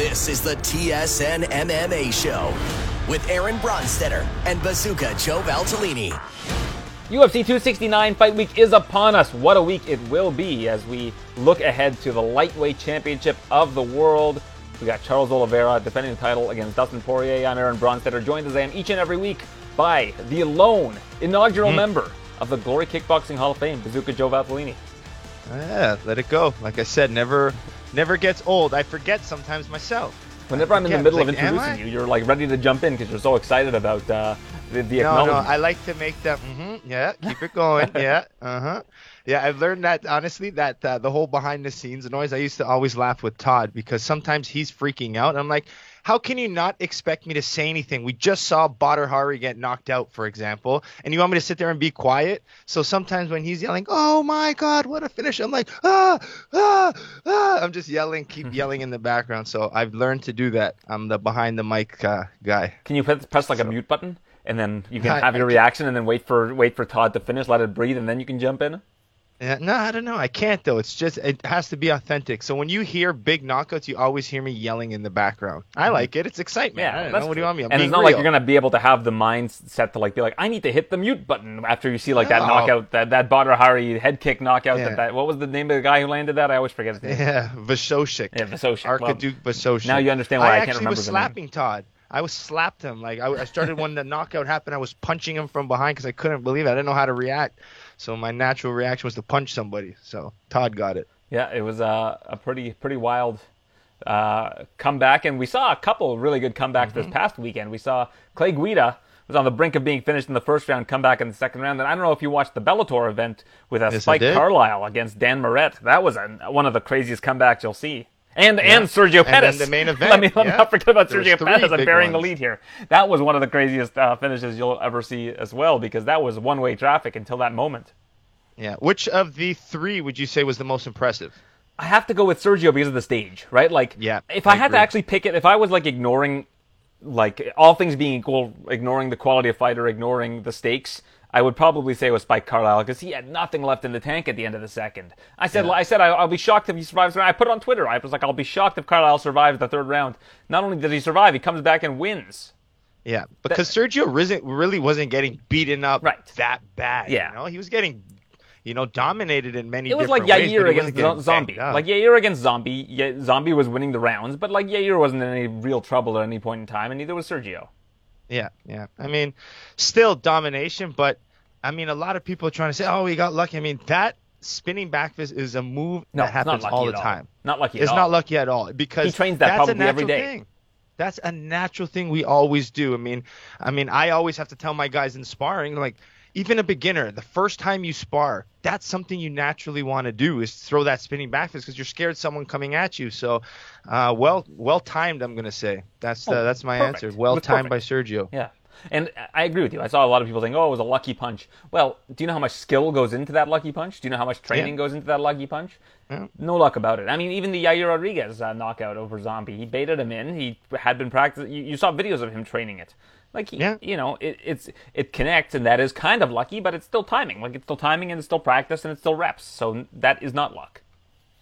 This is the TSN MMA Show with Aaron Bronsteter and Bazooka Joe Valtellini. UFC 269 fight week is upon us. What a week it will be as we look ahead to the lightweight championship of the world. We got Charles Oliveira defending the title against Dustin Poirier. I'm Aaron Bronsteter, joined as I am each and every week by the lone inaugural mm. member of the Glory Kickboxing Hall of Fame, Bazooka Joe Valtellini. Yeah, let it go. Like I said, never never gets old. I forget sometimes myself. Whenever I'm in the middle like, of introducing you, you're like ready to jump in because you're so excited about uh, the, the no, no. I like to make them. Mm-hmm, yeah, keep it going. yeah, uh huh. Yeah, I've learned that honestly that uh, the whole behind the scenes noise. I used to always laugh with Todd because sometimes he's freaking out. And I'm like, how can you not expect me to say anything? We just saw Badr Hari get knocked out, for example, and you want me to sit there and be quiet? So sometimes when he's yelling, "Oh my God, what a finish!" I'm like, ah, ah, ah. I'm just yelling, keep yelling in the background. So I've learned to do that. I'm the behind the mic uh, guy. Can you press like so. a mute button? and then you can have your reaction and then wait for wait for Todd to finish, let it breathe, and then you can jump in. Yeah, no, I don't know. I can't though. It's just it has to be authentic. So when you hear big knockouts, you always hear me yelling in the background. I mm-hmm. like it. It's excitement. Yeah, I don't know. What do you want me? I'm and it's not real. like you're gonna be able to have the mindset to like be like, I need to hit the mute button after you see like that knockout, that that Badr Hari head kick knockout. Yeah. That, that what was the name of the guy who landed that? I always forget his name. Yeah, Wrzosek. Yeah, Wrzosek. Arkaduke well, Wrzosek. Now you understand why I, I can't remember. I actually was slapping name. Todd. I was slapped him. Like I, I started when the knockout happened. I was punching him from behind because I couldn't believe it. I didn't know how to react. So my natural reaction was to punch somebody. So Todd got it. Yeah, it was a, a pretty pretty wild uh, comeback, and we saw a couple really good comebacks mm-hmm. this past weekend. We saw Clay Guida was on the brink of being finished in the first round, come back in the second round. And I don't know if you watched the Bellator event with a yes, Spike Carlyle against Dan Moret. That was a, one of the craziest comebacks you'll see. And yeah. and Sergio Pettis. And the main event. let me let yeah. not forget about there Sergio Pettis. I'm burying ones. the lead here. That was one of the craziest uh, finishes you'll ever see as well because that was one way traffic until that moment. Yeah. Which of the three would you say was the most impressive? I have to go with Sergio because of the stage, right? Like, yeah, if I, I had agree. to actually pick it, if I was like ignoring, like all things being equal, ignoring the quality of fighter, ignoring the stakes, I would probably say it was Spike Carlyle because he had nothing left in the tank at the end of the second. I said, yeah. I said, I, will be shocked if he survives. I put it on Twitter. I was like, I'll be shocked if Carlyle survives the third round. Not only does he survive, he comes back and wins. Yeah, because that, Sergio really wasn't getting beaten up right. that bad. Yeah, you know? he was getting you know, dominated in many. It was like Yair ways, against Zombie. Like Yair against Zombie. Yeah, Zombie was winning the rounds, but like Yair wasn't in any real trouble at any point in time, and neither was Sergio. Yeah, yeah. I mean, still domination, but I mean, a lot of people are trying to say, "Oh, he got lucky." I mean, that spinning back fist is a move no, that happens all the all. time. Not lucky. it's all. not lucky at all because he trains that that's probably a natural every day. Thing. That's a natural thing we always do. I mean, I mean, I always have to tell my guys in sparring, like, even a beginner, the first time you spar, that's something you naturally want to do is throw that spinning back fist because you're scared someone coming at you. So, uh, well, well timed, I'm gonna say. That's uh, that's my perfect. answer. Well timed by Sergio. Yeah. And I agree with you. I saw a lot of people saying, "Oh, it was a lucky punch." Well, do you know how much skill goes into that lucky punch? Do you know how much training yeah. goes into that lucky punch? Yeah. No luck about it. I mean, even the Yair Rodriguez uh, knockout over Zombie, he baited him in. He had been practicing. You, you saw videos of him training it. Like, yeah. you know, it, it's it connects, and that is kind of lucky, but it's still timing. Like, it's still timing, and it's still practice, and it's still reps. So that is not luck.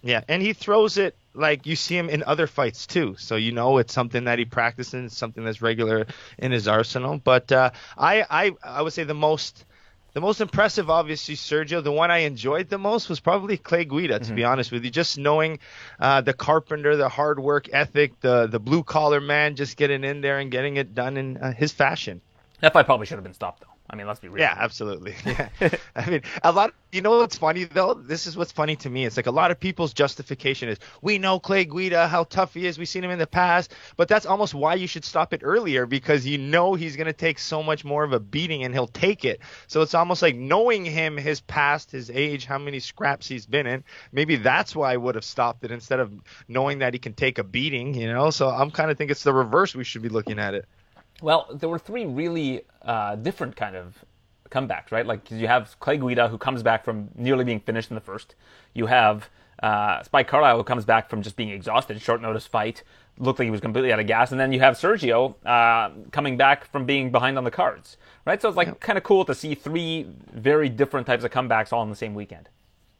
Yeah, and he throws it like you see him in other fights too. So you know it's something that he practices, something that's regular in his arsenal. But uh, I, I, I would say the most, the most impressive, obviously Sergio. The one I enjoyed the most was probably Clay Guida. To mm-hmm. be honest with you, just knowing uh, the carpenter, the hard work ethic, the the blue collar man, just getting in there and getting it done in uh, his fashion. That fight probably should have been stopped though. I mean, let's be real. Yeah, absolutely. Yeah. I mean, a lot. You know what's funny though? This is what's funny to me. It's like a lot of people's justification is we know Clay Guida, how tough he is. We've seen him in the past, but that's almost why you should stop it earlier because you know he's going to take so much more of a beating and he'll take it. So it's almost like knowing him, his past, his age, how many scraps he's been in. Maybe that's why I would have stopped it instead of knowing that he can take a beating. You know, so I'm kind of think it's the reverse. We should be looking at it. Well, there were three really uh, different kind of comebacks, right? Like you have Clay Guida who comes back from nearly being finished in the first. You have uh, Spike Carlyle who comes back from just being exhausted, short notice fight, looked like he was completely out of gas, and then you have Sergio uh, coming back from being behind on the cards, right? So it's like yeah. kind of cool to see three very different types of comebacks all in the same weekend.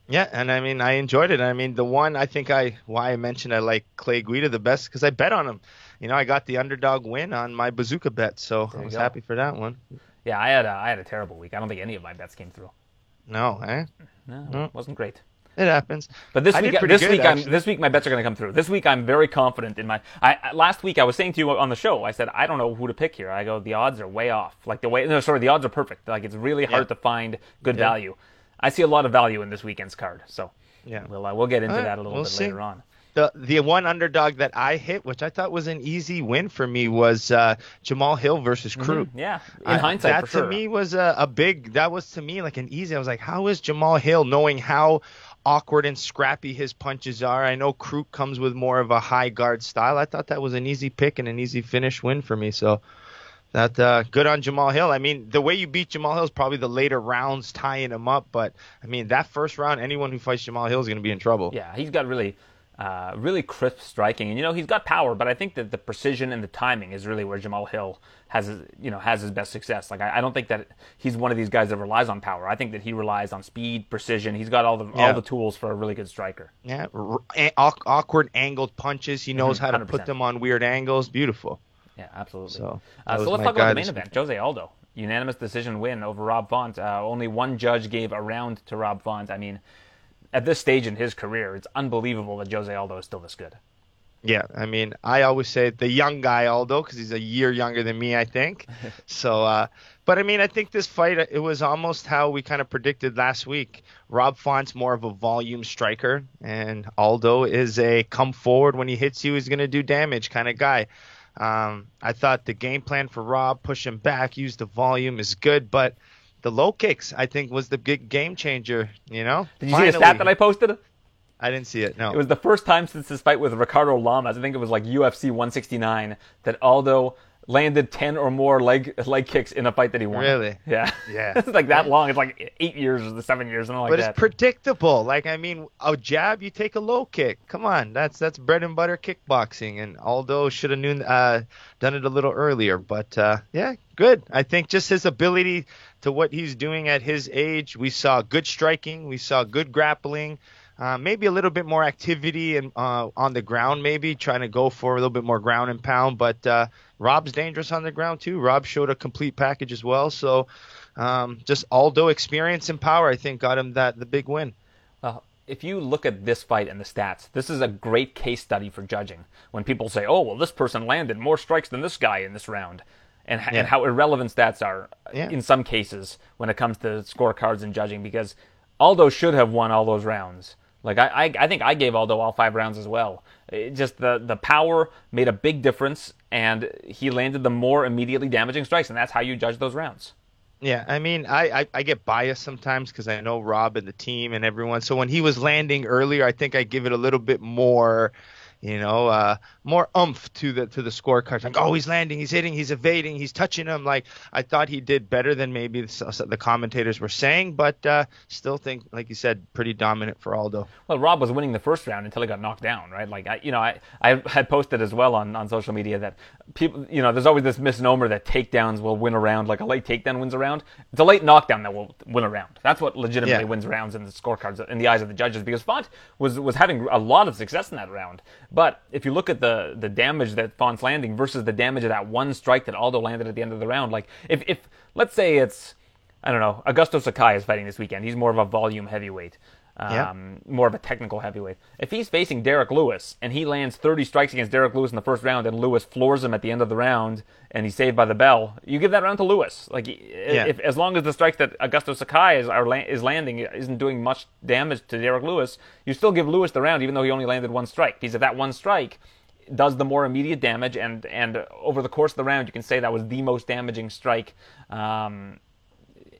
Yeah, and I mean I enjoyed it. I mean the one I think I why I mentioned I like Clay Guida the best because I bet on him. You know I got the underdog win on my bazooka bet, so I was go. happy for that one. Yeah, I had a, I had a terrible week. I don't think any of my bets came through. No, eh? No, it wasn't great. It happens. But this I week, this good, week, I'm, this week, my bets are going to come through. This week, I'm very confident in my. I I- last week, I was saying to you on the show, I said I don't know who to pick here. I go, the odds are way off. Like the way, no, sorry, the odds are perfect. Like it's really hard to find good Yeah. value. I see a lot of value in this weekend's card. So Yeah. we'll uh, we'll get into All right, that a little we'll bit see. later on. The the one underdog that I hit, which I thought was an easy win for me, was uh, Jamal Hill versus Crute. Mm-hmm. Yeah, in I- hindsight, that for sure. to me was a, a big. That was to me like an easy. I was like, how is Jamal Hill knowing how awkward and scrappy his punches are? I know Crute comes with more of a high guard style. I thought that was an easy pick and an easy finish win for me. So that uh, good on Jamal Hill. I mean, the way you beat Jamal Hill is probably the later rounds tying him up. But I mean, that first round, anyone who fights Jamal Hill is going to be in trouble. Yeah, he's got really, uh, really crisp striking, and you know he's got power, but I think that the precision and the timing is really where Jamal Hill has, his, you know, has his best success. Like I, I don't think that he's one of these guys that relies on power. I think that he relies on speed, precision. He's got all the Yeah. all the tools for a really good striker. Yeah, r- awkward angled punches. He knows how to 100%. put them on weird angles. Beautiful. Yeah, absolutely. So, uh, so let's talk about the main event. Jose Aldo, unanimous decision win over Rob Font. Uh, only one judge gave a round to Rob Font. I mean, at this stage in his career, it's unbelievable that Jose Aldo is still this good. Yeah, I mean, I always say the young guy Aldo because he's a year younger than me, I think. so, uh, but I mean, I think this fight it was almost how we kind of predicted last week. Rob Font's more of a volume striker, and Aldo is a come forward when he hits you, he's going to do damage kind of guy. Um, I thought the game plan for Rob, push him back, use the volume is good, but the low kicks I think was the big game changer. You know, Did you see the stat that I posted? I didn't see it. No. It was the first time since this fight with Ricardo Lamas, I think it was like UFC 169, that Aldo landed 10 or more leg leg kicks in a fight that he won. Really? Yeah. Yeah. it's like that long. It's like eight years or seven years, something like but that. it's predictable. Like I mean, a jab, you take a low kick. Come on, that's that's bread and butter kickboxing. And Aldo should have known uh, done it a little earlier. But uh, yeah, good. I think just his ability to what he's doing at his age. We saw good striking. We saw good grappling. Uh, maybe a little bit more activity and uh, on the ground, maybe trying to go for a little bit more ground and pound. But uh, Rob's dangerous on the ground too. Rob showed a complete package as well. So um, just Aldo experience and power, I think, got him that the big win. Well, if you look at this fight and the stats, this is a great case study for judging. When people say, "Oh, well, this person landed more strikes than this guy in this round," and, Yeah. and how irrelevant stats are Yeah. in some cases when it comes to scorecards and judging, because Aldo should have won all those rounds. Like I, I, I think I gave Aldo all five rounds as well. It just the the power made a big difference, and he landed the more immediately damaging strikes, and that's how you judge those rounds. Yeah, I mean, I, I, I get biased sometimes because I know Rob and the team and everyone. So when he was landing earlier, I think I give it a little bit more, you know, uh, more umph to the to the scorecard. Like, oh, he's landing, he's hitting, he's evading, he's touching him. Like I thought he did better than maybe the, the commentators were saying, but uh, still think, like you said, pretty dominant for Aldo. Well, Rob was winning the first round until he got knocked down, right? Like, I, you know, I, I had posted as well on, on social media that people, you know, there's always this misnomer that takedowns will win a round, like a late takedown wins a round. It's a late knockdown that will win a round. That's what legitimately Yeah. wins rounds in the scorecards, in the eyes of the judges, because Font was, was having a lot of success in that round. But if you look at the, the damage that Font's landing versus the damage of that one strike that Aldo landed at the end of the round, like, if, if let's say it's, I don't know, Augusto Sakai is fighting this weekend. He's more of a volume heavyweight Yeah. um, more of a technical heavyweight. If he's facing Derrick Lewis and he lands 30 strikes against Derrick Lewis in the first round and Lewis floors him at the end of the round and he's saved by the bell, you give that round to Lewis. Like, if as long as the strikes that Augusto Sakai is, are is landing isn't doing much damage to Derrick Lewis, you still give Lewis the round even though he only landed one strike. Because if that one strike does the more immediate damage and and over the course of the round you can say that was the most damaging strike um,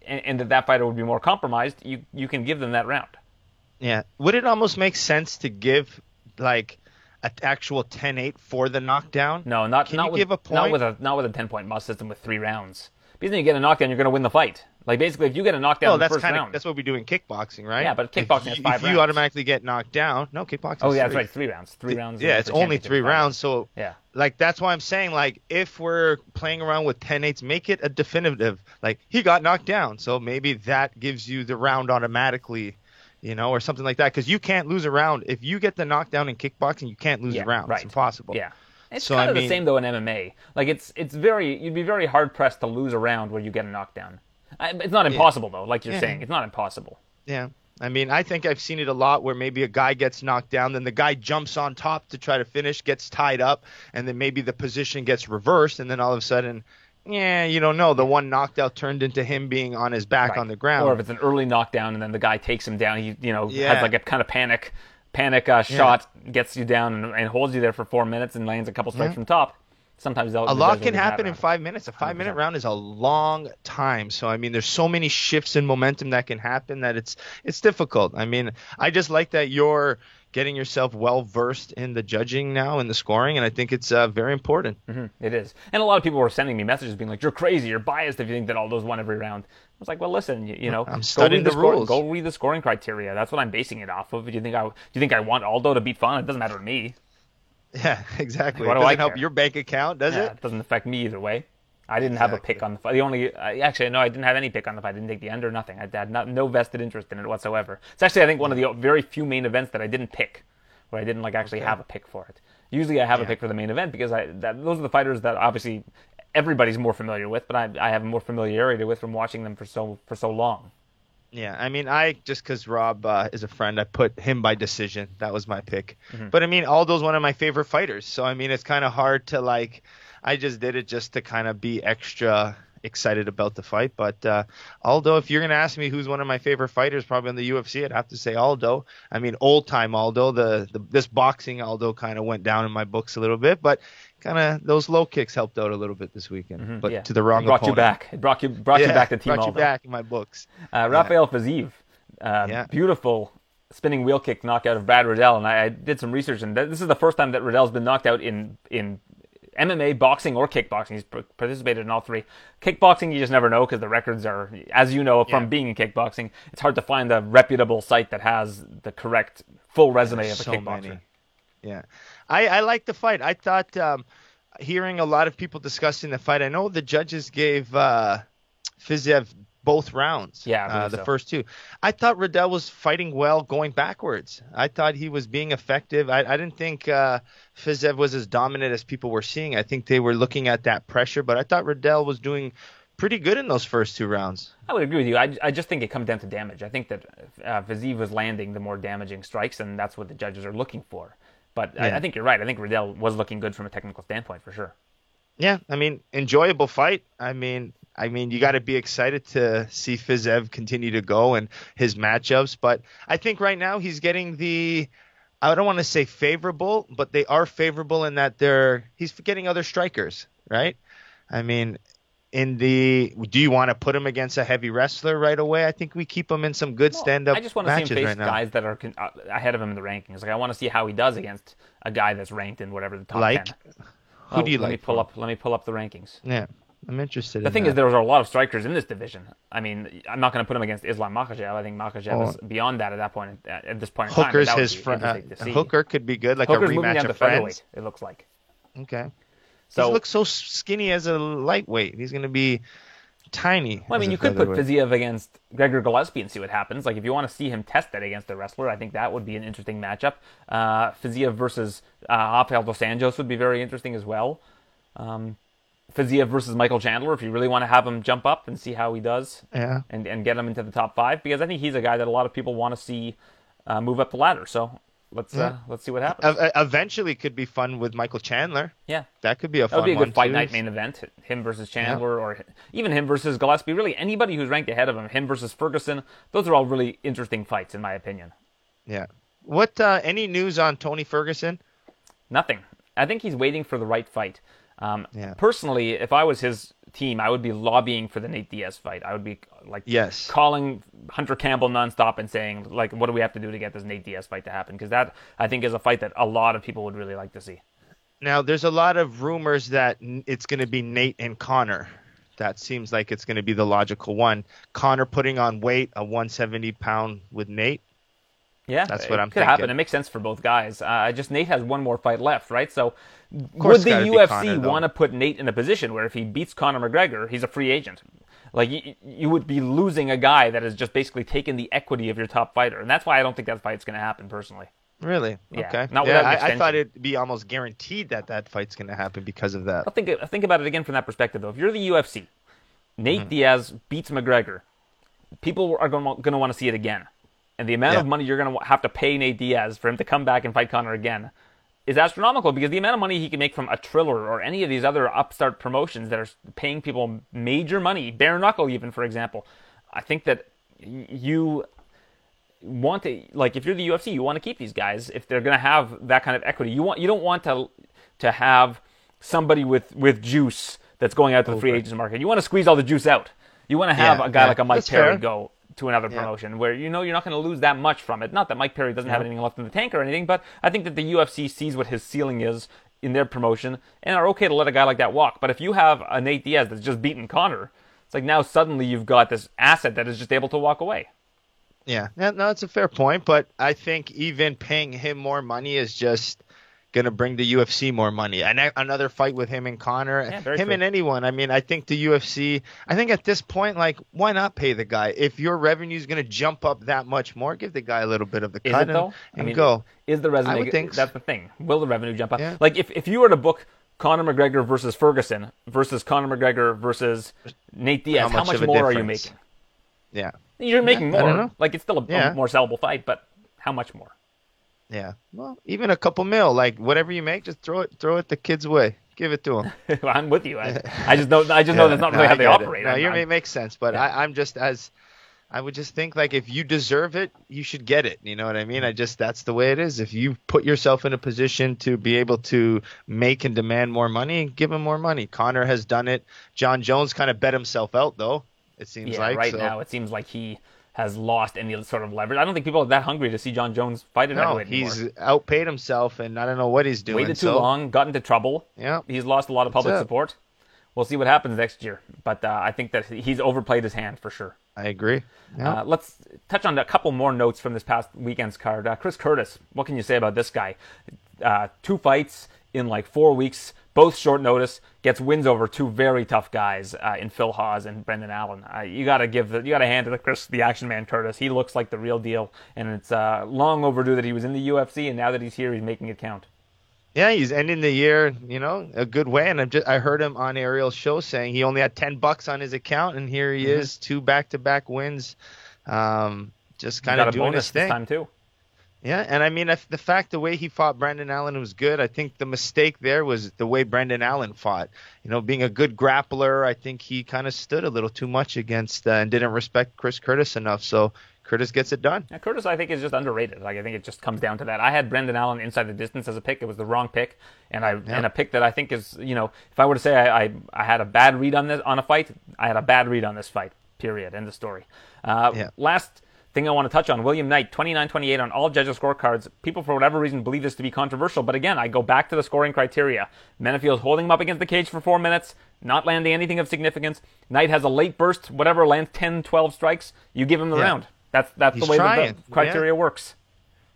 and, and that that fighter would be more compromised, you you can give them that round. Yeah. Would it almost make sense to give like an actual 10-8 for the knockdown? No, not Can not with give a point? not with a not with a ten point must system with three rounds. Because then you get a knockdown, you're going to win the fight. Like basically, if you get a knockdown Oh, in the that's first kind of round, that's what we do in kickboxing, right? Yeah, but If kickboxing you- has five If you automatically get knocked down, no kickboxing. oh yeah, that's right, three rounds, three rounds. Yeah, it's only three rounds, so Yeah. like that's why I'm saying like if we're playing around with 10-8s, make it a definitive. Like he got knocked down, so maybe that gives you the round automatically. You know, or something like that. Because you can't lose a round if you get the knockdown in kickboxing. You can't lose Yeah, a round. right. It's impossible. Yeah. It's So, kind I of the same though in MMA. Like it's it's very you'd be very hard pressed to lose a round where you get a knockdown. I, it's not impossible though, like you're Yeah. saying. It's not impossible. Yeah. I mean, I think I've seen it a lot where maybe a guy gets knocked down, then the guy jumps on top to try to finish, gets tied up, and then maybe the position gets reversed, and then all of a sudden, yeah, you don't know. The one knocked out turned into him being on his back Right. on the ground. Or if it's an early knockdown and then the guy takes him down, he you know Yeah. has like a kind of panic panic uh, shot, gets you down and, and holds you there for four minutes and lands a couple strikes from top. Sometimes a lot can happen in five minutes. A five minute round is a long time. So I mean, there's so many shifts in momentum that can happen that it's it's difficult. I mean, I just like that you're getting yourself well versed in the judging now and the scoring, and I think it's uh, very important. It is. And a lot of people were sending me messages being like, "You're crazy. You're biased if you think that all those won every round." I was like, "Well, listen. You, you know, I'm studying the score- rules. Go read the scoring criteria. That's what I'm basing it off of. Do you think I? Do you think I want Aldo to beat Font? It doesn't matter to me. Yeah, exactly. What it do I doesn't help care? your bank account, does Yeah, it? it doesn't affect me either way. I didn't have a pick on the fight. The only I actually no, I didn't have any pick on the fight. I didn't take the under, nothing. I had not, no vested interest in it whatsoever. It's actually I think one of the very few main events that I didn't pick, where I didn't like actually have a pick for it. Usually I have a pick for the main event because I that, those are the fighters that obviously everybody's more familiar with, but I, I have more familiarity with from watching them for so for so long. Yeah, I mean, I just because Rob uh, is a friend, I put him by decision. That was my pick. Mm-hmm. But I mean, Aldo's one of my favorite fighters, so I mean, it's kind of hard to like. I just did it just to kind of be extra excited about the fight. But uh, Aldo, if you're gonna ask me who's one of my favorite fighters, probably in the UFC, I'd have to say Aldo. I mean, old time Aldo. The, the this boxing Aldo kind of went down in my books a little bit, but kind of those low kicks helped out a little bit this weekend. But Mm-hmm. Yeah. to the wrong it brought you back. It brought you brought you back to Team brought you back in my books. Uh, Rafael Fiziev, uh, Yeah. beautiful spinning wheel kick knockout of Brad Riddell, and I, I did some research, and th- this is the first time that Riddell's been knocked out in in MMA, boxing, or kickboxing. He's participated in all three. Kickboxing, you just never know because the records are, as you know from Yeah. being in kickboxing, it's hard to find a reputable site that has the correct full resume of a so kickboxer. many. Yeah, I I like the fight. I thought um, hearing a lot of people discussing the fight. I know the judges gave uh, Fiziev both rounds. Yeah, uh, the so. first two. I thought Riddell was fighting well going backwards. I thought he was being effective. I, I didn't think uh, Fiziev was as dominant as people were seeing. I think they were looking at that pressure, but I thought Riddell was doing pretty good in those first two rounds. I would agree with you. I, I just think it comes down to damage. I think that uh, was landing the more damaging strikes, and that's what the judges are looking for. But I, I think you're right. I think Riddell was looking good from a technical standpoint for sure. Yeah, I mean, enjoyable fight. I mean, I mean, you got to be excited to see Fiziev continue to go and his matchups. But I think right now he's getting the, I don't want to say favorable, but they are favorable in that they're he's getting other strikers, right? I mean, in the, do you want to put him against a heavy wrestler right away? I think we keep him in some good stand-up I just want to see him face right guys that are uh, ahead of him in the rankings. Like I want to see how he does against a guy that's ranked in whatever the top Like? ten. Who Well, do you let me pull up. Let me pull up the rankings. Yeah, I'm interested. The in thing that. is, there's a lot of strikers in this division. I mean, I'm not going to put him against Islam Makhachev. I think Makhachev is beyond that at that point. At, at this point, in Hooker's would his friend. Uh, interesting to see. Hooker could be good, like Hooker's a rematch of friends. It looks like. Okay. So he looks so skinny as a lightweight. He's going to be tiny. Well, I mean, you could put. Fiziev against Gregor Gillespie and see what happens. Like, if you want to see him test that against a wrestler, I think that would be an interesting matchup. Uh, Fiziev versus uh, Rafael dos Anjos would be very interesting as well. Um, Fiziev versus Michael Chandler, if you really want to have him jump up and see how he does Yeah. and, and get him into the top five, because I think he's a guy that a lot of people want to see uh, move up the ladder. So let's uh, let's see what happens. Ev- eventually, could be fun with Michael Chandler. yeah. That could be a That fun would be a one good fight too. night main event. Him versus Chandler, or even him versus Gillespie. Really, anybody who's ranked ahead of him. Him versus Ferguson. Those are all really interesting fights, in my opinion. Yeah. What? Uh, any news on Tony Ferguson? Nothing. I think he's waiting for the right fight. Um, Yeah. Personally, if I was his team, I would be lobbying for the Nate Diaz fight. I would be like Yes. calling Hunter Campbell nonstop and saying like, what do we have to do to get this Nate Diaz fight to happen? Because that I think is a fight that a lot of people would really like to see. Now, there's a lot of rumors that it's going to be Nate and Conor. That seems like it's going to be the logical one. Conor putting on weight, a 170 pound with Nate. Yeah, That's what I'm thinking. It could happen. It makes sense for both guys. Uh, just Nate has one more fight left, right? So, would the it's gotta be UFC want to put Nate in a position where if he beats Conor McGregor, he's a free agent? Like you, you would be losing a guy that has just basically taken the equity of your top fighter, and that's why I don't think that fight's going to happen personally. Really? Yeah, okay. not yeah, I, I thought it'd be almost guaranteed that that fight's going to happen because of that. I'll think think about it again from that perspective though. If you're the UFC, Nate Mm-hmm. Diaz beats McGregor, people are going to want to see it again, and the amount of money you're going to have to pay Nate Diaz for him to come back and fight Conor again is astronomical because the amount of money he can make from a Triller or any of these other upstart promotions that are paying people major money, bare knuckle even for example, I think that you want to like if you're the UFC, you want to keep these guys if they're going to have that kind of equity. You want you don't want to to have somebody with with juice that's going out to the free agents market. You want to squeeze all the juice out. You want to have Yeah, a guy yeah, like a Mike that's Perry fair. go to another Yeah. promotion where you know you're not going to lose that much from it. Not that Mike Perry doesn't have anything left in the tank or anything, but I think that the UFC sees what his ceiling is in their promotion and are okay to let a guy like that walk. But if you have a Nate Diaz that's just beaten Conor, it's like now suddenly you've got this asset that is just able to walk away. Yeah, no, no, that's a fair point, but I think even paying him more money is just going to bring the UFC more money. And another fight with him and Conor, Yeah, him true. and anyone. I mean, I think the UFC. I think at this point, like, why not pay the guy if your revenue is going to jump up that much more? Give the guy a little bit of the cut though? and, I mean, go. Is the resume? I would think. That's the thing. Will the revenue jump up? Yeah. Like if, if you were to book Conor McGregor versus Ferguson versus Conor McGregor versus Nate Diaz, how much much, of a more are you making? Yeah, You're making I don't more. know. Like it's still a, a more sellable fight, but how much more? Yeah. Well, even a couple mil, like whatever you make, just throw it, throw it the kid's way. Give it to him. I'm with you. I, I just know. I just know that's not really no, how they get it. operate. No, you it makes sense, but Yeah. I, I'm just as I would just think like if you deserve it, you should get it. You know what I mean? I just that's the way it is. If you put yourself in a position to be able to make and demand more money, give him more money. Conor has done it. Jon Jones kind of bet himself out though. It seems yeah, like right so- now it seems like he has lost any sort of leverage. I don't think people are that hungry to see Jon Jones fight at No, heavyweight anymore. he's outpaid himself, and I don't know what he's doing. waited too so, long, got into trouble. Yeah. He's lost a lot of public support. We'll see what happens next year, but uh, I think that he's overplayed his hand for sure. I agree. Yeah. Uh, let's touch on a couple more notes from this past weekend's card. Uh, Chris Curtis, what can you say about this guy? Uh, two fights in like four weeks, both short notice, gets wins over two very tough guys uh, in Phil Hawes and Brendan Allen. Uh, you got to give the, you got to hand it to Chris, the Action Man Curtis. He looks like the real deal, and it's uh, long overdue that he was in the UFC, and now that he's here, he's making it count. Yeah, he's ending the year, you know, a good way. And I just I heard him on Ariel's show saying he only had ten bucks on his account, and here he is, two back-to-back wins. Um, just kind of a doing bonus his thing. time too. Yeah, and I mean if the fact the way he fought Brendan Allen was good. I think the mistake there was the way Brendan Allen fought. You know, being a good grappler, I think he kind of stood a little too much against uh, and didn't respect Chris Curtis enough. So Curtis gets it done. Yeah, Curtis, I think, is just underrated. Like I think it just comes down to that. I had Brendan Allen inside the distance as a pick. It was the wrong pick, and I and a pick that I think is you know if I were to say I, I I had a bad read on this on a fight, I had a bad read on this fight. Period. End of story. Uh, Yeah. Last thing I want to touch on: William Knight, 29-28 on all judges' scorecards. People, for whatever reason, believe this to be controversial, but again, I go back to the scoring criteria. Menifield's holding him up against the cage for four minutes, not landing anything of significance. Knight has a late burst, whatever, lands 10, 12 strikes. You give him the Yeah. round. That's that's He's the way trying, the criteria works.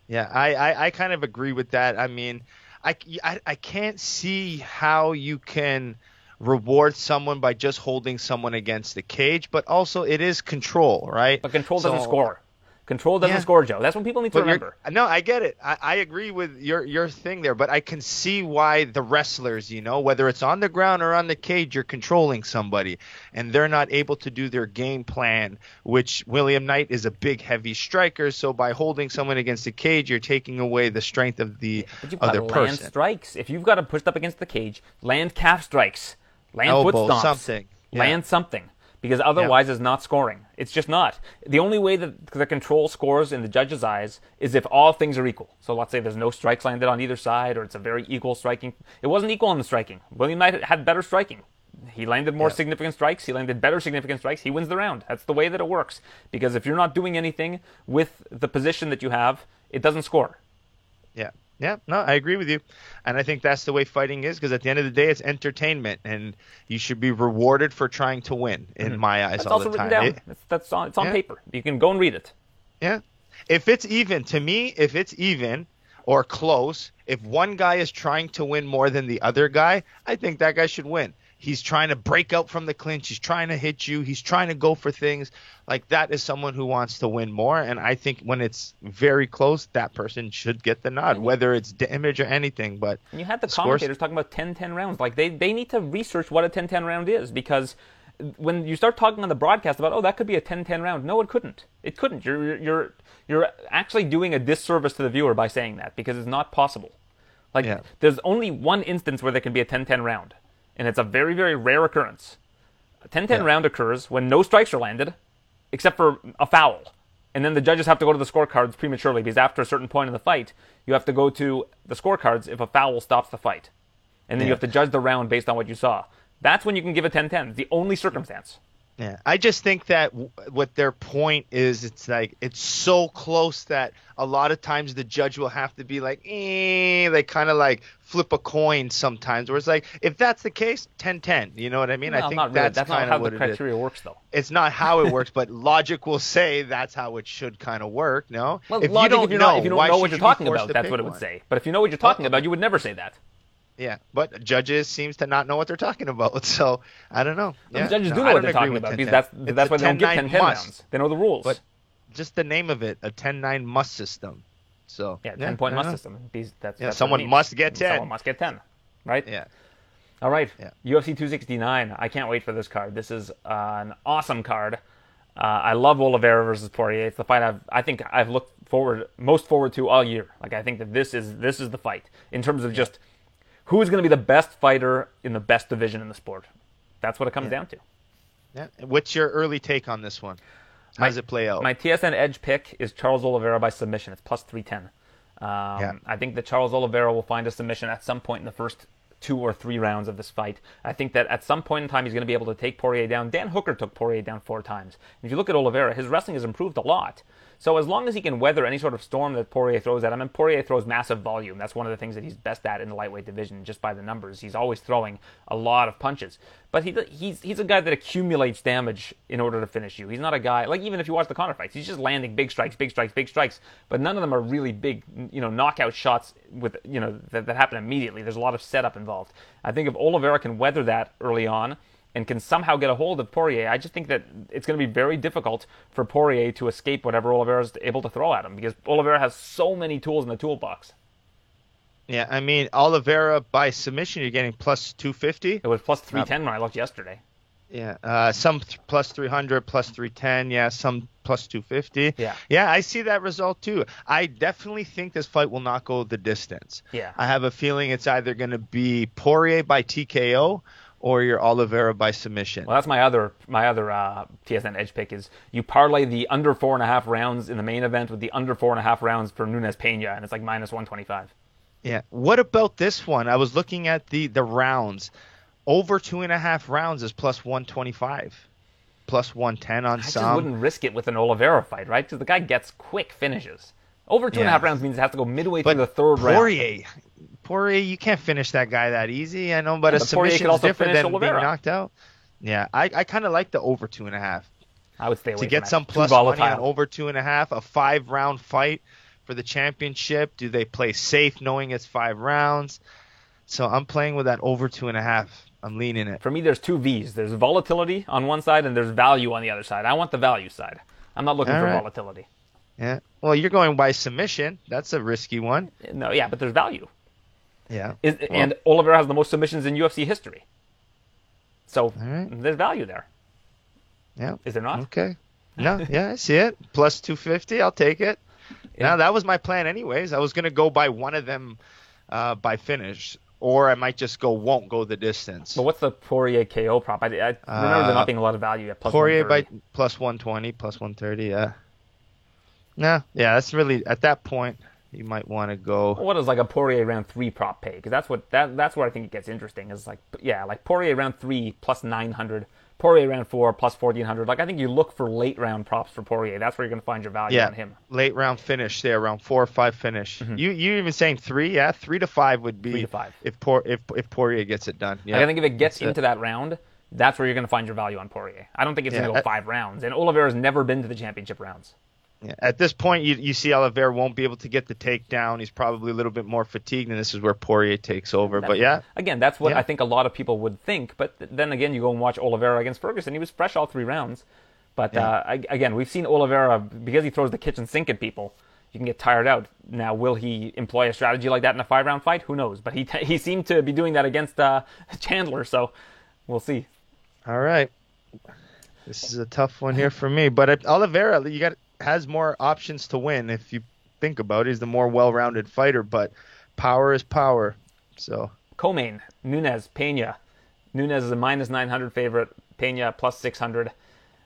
Yeah, I, I, I kind of agree with that. I mean, I, I, I can't see how you can reward someone by just holding someone against the cage, but also it is control, right? But control doesn't So- score. Control doesn't Yeah. score, Joe. That's what people need to But remember. no, I get it. I, I agree with your your thing there, but I can see why the wrestlers, you know, whether it's on the ground or on the cage, you're controlling somebody, and they're not able to do their game plan. Which William Knight is a big, heavy striker, so by holding someone against the cage, you're taking away the strength of the But you've got other to land person. strikes. If you've got to push up against the cage, land calf strikes, land Elbow, foot stomps, something. Yeah. land something. Because otherwise, it's not scoring. It's just not. The only way that the control scores in the judge's eyes is if all things are equal. So let's say there's no strikes landed on either side, or it's a very equal striking. It wasn't equal in the striking. William Knight had better striking. He landed more significant strikes. He landed better significant strikes. He wins the round. That's the way that it works. Because if you're not doing anything with the position that you have, it doesn't score. Yeah. Yeah, no, I agree with you. And I think that's the way fighting is because at the end of the day, it's entertainment and you should be rewarded for trying to win, in my eyes, Mm-hmm. That's all also the written time. down. It- That's, that's on, it's on Yeah. paper. You can go and read it. yeah. If it's even, to me, if it's even or close, if one guy is trying to win more than the other guy, I think that guy should win. He's trying to break out from the clinch. He's trying to hit you. He's trying to go for things. Like that is someone who wants to win more. And I think when it's very close, that person should get the nod, whether it's damage or anything. But And you had the scores- commentators talking about 10-10 rounds. Like they, they need to research what a 10-10 round is because when you start talking on the broadcast about oh that could be a 10-10 round, no it couldn't. It couldn't. You're you're you're actually doing a disservice to the viewer by saying that because it's not possible. Like Yeah. there's only one instance where there can be a 10-10 round, and it's a very very rare occurrence. A 10-10 Yeah. round occurs when no strikes are landed, except for a foul. And then the judges have to go to the scorecards prematurely because after a certain point in the fight, you have to go to the scorecards if a foul stops the fight. And then you have to judge the round based on what you saw. That's when you can give a 10-10. The only circumstance. Yeah, I just think that w- what their point is, it's like it's so close that a lot of times the judge will have to be like, eh, they kind of like flip a coin sometimes. Where it's like, if that's the case, 10-10. You know what I mean? Well, I think really. that's, That's not kind how of the what is. criteria works, though. It's not how it works, but logic will say that's how it should kind of work. No, Well, if logic, you don't if, you're know, not, if you don't know what you're talking about, that's what it would one? say. But if you know what you're talking about, you would never say that. Yeah, but judges seems to not know what they're talking about. So I don't know. The judges no, do I know what they're talking about because 10-10. that's It's that's why they don't give 10-9 10-10 must. rounds. They know the rules. But just the name of it, a 10-9 must system. So yeah, 10 point must know. system. These- That's, Yeah, that's someone must get 10. Someone must get 10. Right? Yeah. All right. Yeah. UFC 269. I can't wait for this card. This is uh, an awesome card. Uh, I love Oliveira versus Poirier. It's the fight I've, I think I've looked forward most forward to all year. Like I think that this is this is the fight in terms of just who is going to be the best fighter in the best division in the sport. That's what it comes down to. Yeah. What's your early take on this one? How does it play out? My TSN edge pick is Charles Oliveira by submission. It's plus 310. Um, Yeah. I think that Charles Oliveira will find a submission at some point in the first two or three rounds of this fight. I think that at some point in time he's going to be able to take Poirier down. Dan Hooker took Poirier down four times. If you look at Oliveira, his wrestling has improved a lot. So as long as he can weather any sort of storm that Poirier throws at him, and Poirier throws massive volume. That's one of the things that he's best at in the lightweight division, just by the numbers. He's always throwing a lot of punches. But he, he's he's a guy that accumulates damage in order to finish you. He's not a guy like even if you watch the Conor fights, he's just landing big strikes, big strikes, big strikes. But none of them are really big, you know, knockout shots with you know that, that happen immediately. There's a lot of setup involved. I think if Oliveira can weather that early on and can somehow get a hold of Poirier, I just think that it's going to be very difficult for Poirier to escape whatever Oliveira is able to throw at him because Oliveira has so many tools in the toolbox. yeah, I mean Oliveira by submission, you're getting plus 250. It was plus 310 when I looked yesterday. Yeah, uh, some th- plus 300, plus 310. Yeah, some plus 250. Yeah. yeah, I see that result too. I definitely think this fight will not go the distance. Yeah. I have a feeling it's either going to be Poirier by TKO or your Oliveira by submission. Well, that's my other my other uh, TSN edge pick is you parlay the under four and a half rounds in the main event with the under four and a half rounds for Nunes Pena, and it's like minus 125. Yeah. What about this one? I was looking at the the rounds. Over two and a half rounds is plus 125, plus 110 on I just some. wouldn't risk it with an Oliveira fight, right? Because the guy gets quick finishes. Over two and a half rounds means it has to go midway But through the third round. Poirier, Poirier, you can't finish that guy that easy. I know, but Yeah, a but submission is different than Oliveira. being knocked out. Yeah, I, I kind of like the over two and a half I would stay away to get some plus money on over two and a half. A five round fight for the championship. Do they play safe knowing it's five rounds? So I'm playing with that over two and a half. I'm leaning it. For me, there's two V's. There's volatility on one side, and there's value on the other side. I want the value side. I'm not looking All for right. volatility. Yeah. Well, you're going by submission. That's a risky one. No, yeah, but there's value. Yeah. Is, Well, and Oliveira has the most submissions in UFC history. So right. there's value there. yeah. Is there not? Okay. No, yeah, I see it. Plus 250, I'll take it. Now, that was my plan, anyways. I was going to go by one of them uh, by finish, or I might just go won't go the distance. But what's the Poirier KO prop? I, I remember there not being a lot of value at plus Poirier by plus 120, plus 130, yeah. No, yeah, that's really, at that point, you might want to go. What does like a Poirier round three prop pay? Because that's what that that's where I think it gets interesting. Is like yeah, like Poirier round three plus nine hundred, Poirier round four plus fourteen hundred. Like I think you look for late round props for Poirier. That's where you're going to find your value Yeah, on him. late round finish there, around four or five finish. You you even saying three? Yeah, three to five would be Mm-hmm. Three to five. if Por, if if Poirier gets it done. Yeah, Like I think if it gets That's it. into that round, that's where you're going to find your value on Poirier. I don't think it's Yeah, going to go I- five rounds. And Oliveira's never been to the championship rounds. Yeah, at this point, you, you see Oliveira won't be able to get the takedown. He's probably a little bit more fatigued, and this is where Poirier takes over. That's, but yeah, again, that's what yeah. I think a lot of people would think. But then again, you go and watch Oliveira against Ferguson. He was fresh all three rounds. But yeah. uh, again, we've seen Oliveira because he throws the kitchen sink at people. You can get tired out. Now, will he employ a strategy like that in a five-round fight? Who knows? But he he seemed to be doing that against uh, Chandler, so we'll see. All right, this is a tough one here for me. But Oliveira, you got has more options to win if you think about it. He's the more well-rounded fighter, but power is power. So co-main Nunes Pena. Nunes is a minus 900 favorite. Pena plus 600.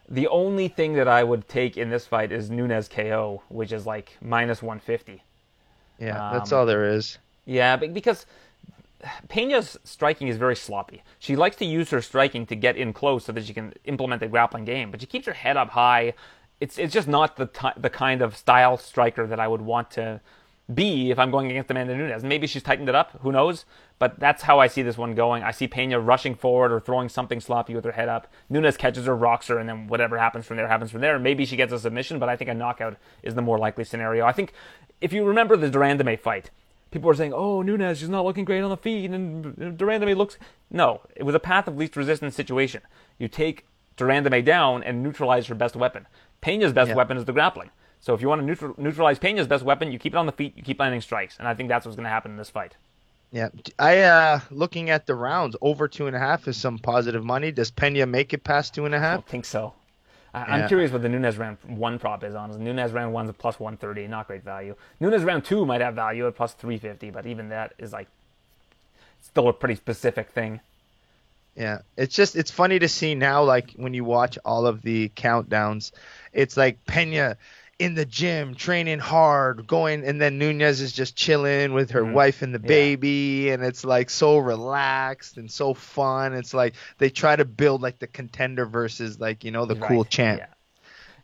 The only thing that I would take in this fight is Nunes KO, which is like minus 150. Yeah, um, that's all there is. Yeah, because Pena's striking is very sloppy. She likes to use her striking to get in close so that she can implement a grappling game, but she keeps her head up high. It's it's just not the t- the kind of style striker that I would want to be if I'm going against Amanda Nunes. Maybe she's tightened it up, who knows? But that's how I see this one going. I see Pena rushing forward or throwing something sloppy with her head up. Nunes catches her, rocks her, and then whatever happens from there happens from there. Maybe she gets a submission, but I think a knockout is the more likely scenario. I think if you remember the de Randamie fight, people were saying, "Oh, Nunes, she's not looking great on the feet," and de Randamie looks. No, it was a path of least resistance situation. You take de Randamie down and neutralize her best weapon. Pena's best yeah. weapon is the grappling. So if you want to neutral, neutralize Pena's best weapon, you keep it on the feet, you keep landing strikes, and I think that's what's going to happen in this fight. Yeah, I uh looking at the rounds over two and a half is some positive money. Does Pena make it past two and a half? I don't think so. I, am curious what the Nunes round one prop is on. Nunes round one's a plus 130, not great value. Nunes round two might have value at plus 350, but even that is like still a pretty specific thing. Yeah, it's just it's funny to see now, like when you watch all of the countdowns, it's like Pena in the gym training hard going and then Nunes is just chilling with her mm-hmm. wife and the baby yeah. and it's like so relaxed and so fun it's like they try to build like the contender versus like you know the right. cool champ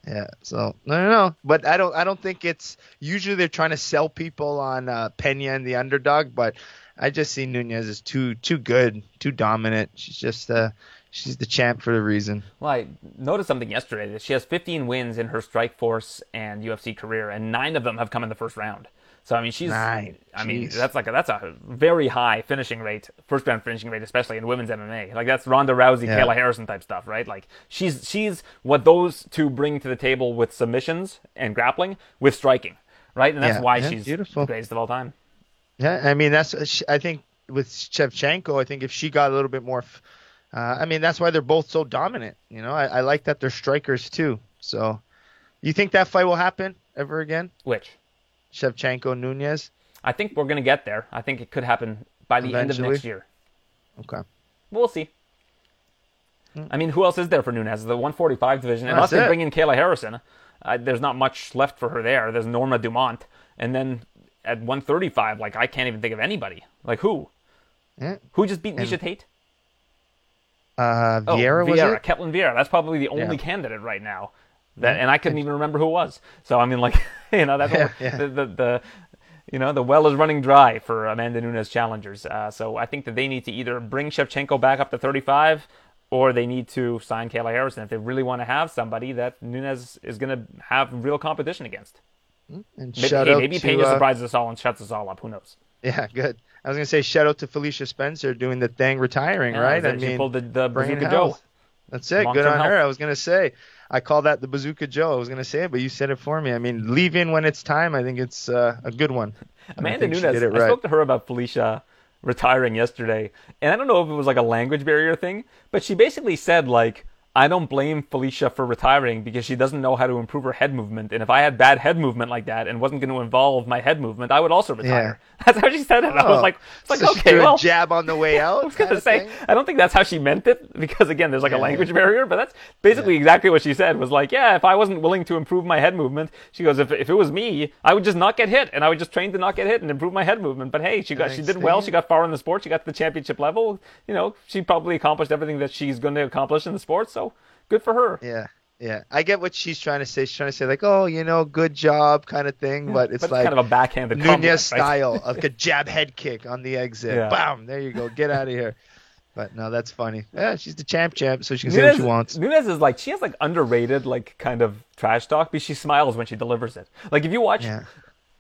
yeah. yeah so no no no but I don't I don't think it's usually they're trying to sell people on uh, Pena and the underdog but I just see Nunes as too too good too dominant she's just uh she's the champ for a reason. Well, I noticed something yesterday that she has 15 wins in her Strikeforce and UFC career, and nine of them have come in the first round. So I mean, she's. Nine. I Jeez. mean, that's like a, that's a very high finishing rate, first round finishing rate, especially in women's MMA. Like that's Ronda Rousey, yeah. Kayla Harrison type stuff, right? Like she's she's what those two bring to the table with submissions and grappling with striking, right? And that's yeah. why yeah, she's beautiful. greatest of all time. Yeah, I mean that's I think with Shevchenko, I think if she got a little bit more uh, I mean, that's why they're both so dominant. You know, I, I, like that they're strikers too. So, you think that fight will happen ever again? Which? Shevchenko Nunes. I think we're gonna get there. I think it could happen by the Eventually? end of next year. Okay. We'll see. Hmm. I mean, who else is there for Nunes? The 145 division. Unless they bring in Kayla Harrison, uh, there's not much left for her there. There's Norma Dumont, and then at 135, like I can't even think of anybody. Like who? Yeah. Who just beat and, Miesha Tate? Uh, Vieira, oh, Vieira, Ketlen Vieira. That's probably the only yeah. candidate right now. That, and I couldn't even remember who it was. So I mean, like, you know, that's yeah, yeah. The, the, the, you know, the well is running dry for Amanda Nunes challengers. Uh, so I think that they need to either bring Shevchenko back up to 35, or they need to sign Kayla Harrison if they really want to have somebody that Nunes is going to have real competition against. Hmm, and maybe, hey, maybe to, Pena uh, surprises us all and shuts us all up. Who knows? Yeah, good. I was gonna say shout out to Felicia Spencer doing the thing, retiring, yeah, right? I mean, pulled the, the Bazooka Joe. That's it. Long-term Good on health. her. I was gonna say. I call that the Bazooka Joe. I was gonna say it, but you said it for me. I mean, leave in when it's time. I think it's uh, a good one. Amanda Nunes. Right. I spoke to her about Felicia retiring yesterday, and I don't know if it was like a language barrier thing, but she basically said like I don't blame Felicia for retiring because she doesn't know how to improve her head movement. And if I had bad head movement like that and wasn't going to involve my head movement, I would also retire. Yeah. That's how she said it. Oh, I was oh. like, it's like okay, well, jab on the way out. I was going to say, I don't think that's how she meant it because again, there's like yeah. a language barrier. But that's basically yeah. exactly what she said. Was like, yeah, if I wasn't willing to improve my head movement, she goes, if if it was me, I would just not get hit, and I would just train to not get hit and improve my head movement. But hey, she got she did well. She got far in the sport. She got to the championship level. You know, she probably accomplished everything that she's going to accomplish in the sport. So good for her. Yeah. Yeah, I get what she's trying to say. She's trying to say like, "Oh, you know, good job," kind of thing. Yeah, but it's but like kind of a backhanded Nunes style, like a jab head kick on the exit. Yeah. Bam! There you go. Get out of here. But no, that's funny. Yeah, she's the champ champ, so she can say what she wants. Nunes is like she has like underrated like kind of trash talk but she smiles when she delivers it. Like if you watch Yeah.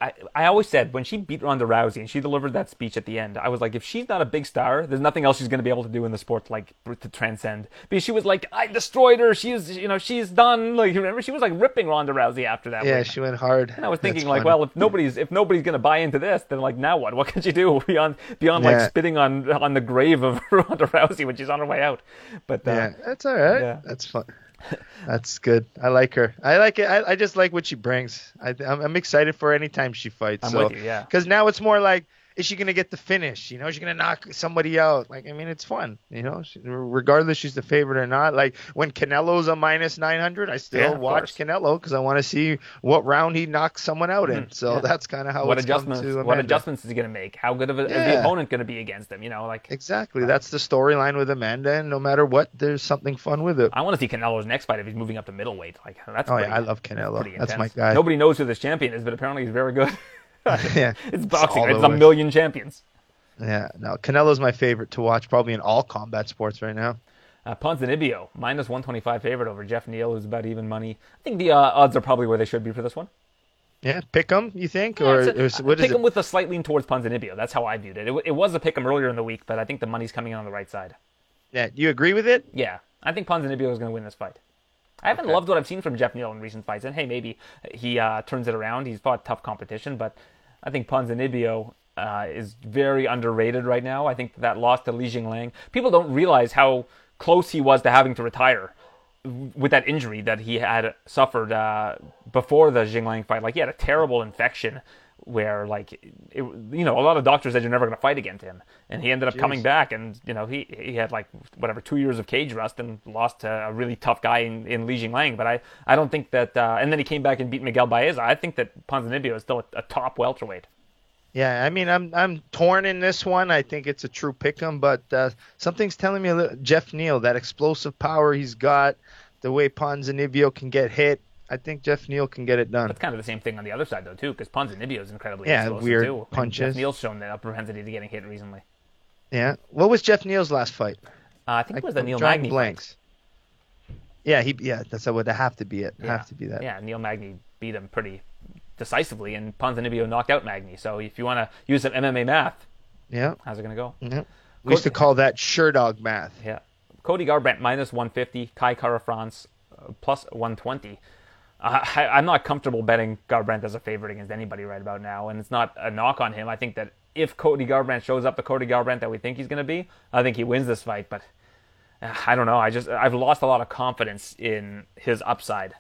I, I always said when she beat Ronda Rousey and she delivered that speech at the end, I was like, if she's not a big star, there's nothing else she's going to be able to do in the sport like to transcend. Because she was like, I destroyed her. She's you know she's done. Like remember, she was like ripping Ronda Rousey after that. Yeah, she went hard. And I was That's thinking like, funny. well, if nobody's if nobody's going to buy into this, then like now what? What can she do beyond beyond Yeah. like spitting on on the grave of Ronda Rousey when she's on her way out? But uh, Yeah, that's all right. Yeah. That's fun. That's good. I like her. I like it. I, I just like what she brings. I, I'm, I'm excited for any time she fights. I'm so, with you, yeah. Because now it's more like, is she gonna get the finish? You know, is she gonna knock somebody out? Like, I mean, it's fun. You know, she, regardless she's the favorite or not. Like when Canelo's a minus 900, I still Yeah, watch course. Canelo because I want to see what round he knocks someone out in. So Mm-hmm. yeah. that's kind of how what adjustments? to What adjustments is he going to make? How good of a, is the opponent going to be against him? You know, like Exactly. That's the storyline with Amanda, and no matter what, there's something fun with it. I want to see Canelo's next fight if he's moving up to middleweight. Like that's Oh pretty, yeah, I love Canelo. pretty That's my guy. Nobody knows who this champion is, but apparently he's very good. yeah, it's boxing. Right? It's a million champions. Yeah, no, Canelo's my favorite to watch, probably in all combat sports right now. Uh, Ponzinibbio minus 125 favorite over Geoff Neal, who's about even money. I think the uh, odds are probably where they should be for this one. Yeah, pick pick 'em, you think, Yeah, or, a- or what is pick it? him with a slight lean towards Ponzinibbio. That's how I viewed it. It, it was a pick 'em earlier in the week, but I think the money's coming in on the right side. Yeah, do you agree with it? Yeah, I think Ponzinibbio is going to win this fight. I haven't loved what I've seen from Geoff Neal in recent fights, and hey, maybe he uh, turns it around. He's fought tough competition, but I think Ponzinibbio uh, is very underrated right now. I think that loss to Li Jingliang, people don't realize how close he was to having to retire with that injury that he had suffered uh, before the Jingliang fight. Like he had a terrible infection where like it, you know a lot of doctors said you're never going to fight against him and he ended up coming back and you know he he had like whatever two years of cage rest and lost to a really tough guy in, in Li Jingliang but I, I don't think that uh, and then he came back and beat Miguel Baeza I think that Ponzinibbio is still a, a top welterweight Yeah, I mean, I'm I'm torn in this one. I think it's a true pick 'em, but uh, something's telling me a little, Geoff Neal, that explosive power he's got, the way Ponzinibbio can get hit. I think Geoff Neal can get it done. That's kind of the same thing on the other side though too because Ponzinibbio is incredibly Yeah, weird too. Punches. Geoff Neal's shown that propensity to getting hit recently Yeah. What was Geoff Neal's last fight? uh, I think it was the Neil Magny fight. blanks. Yeah, he. Yeah, that's what would have to be it. Yeah. Have to be that. Yeah, Neil Magny beat him pretty decisively, and Ponzinibbio knocked out Magny. So if you want to use some MMA math, Yeah. how's it going to go? yeah. We used to call that sure dog math. Yeah. Cody Garbrandt minus 150, Kai Kara France uh, plus 120. I, I'm not comfortable betting Garbrandt as a favorite against anybody right about now, and it's not a knock on him. I think that if Cody Garbrandt shows up the Cody Garbrandt that we think he's going to be, I think he wins this fight. But uh, I don't know. I just I've lost a lot of confidence in his upside.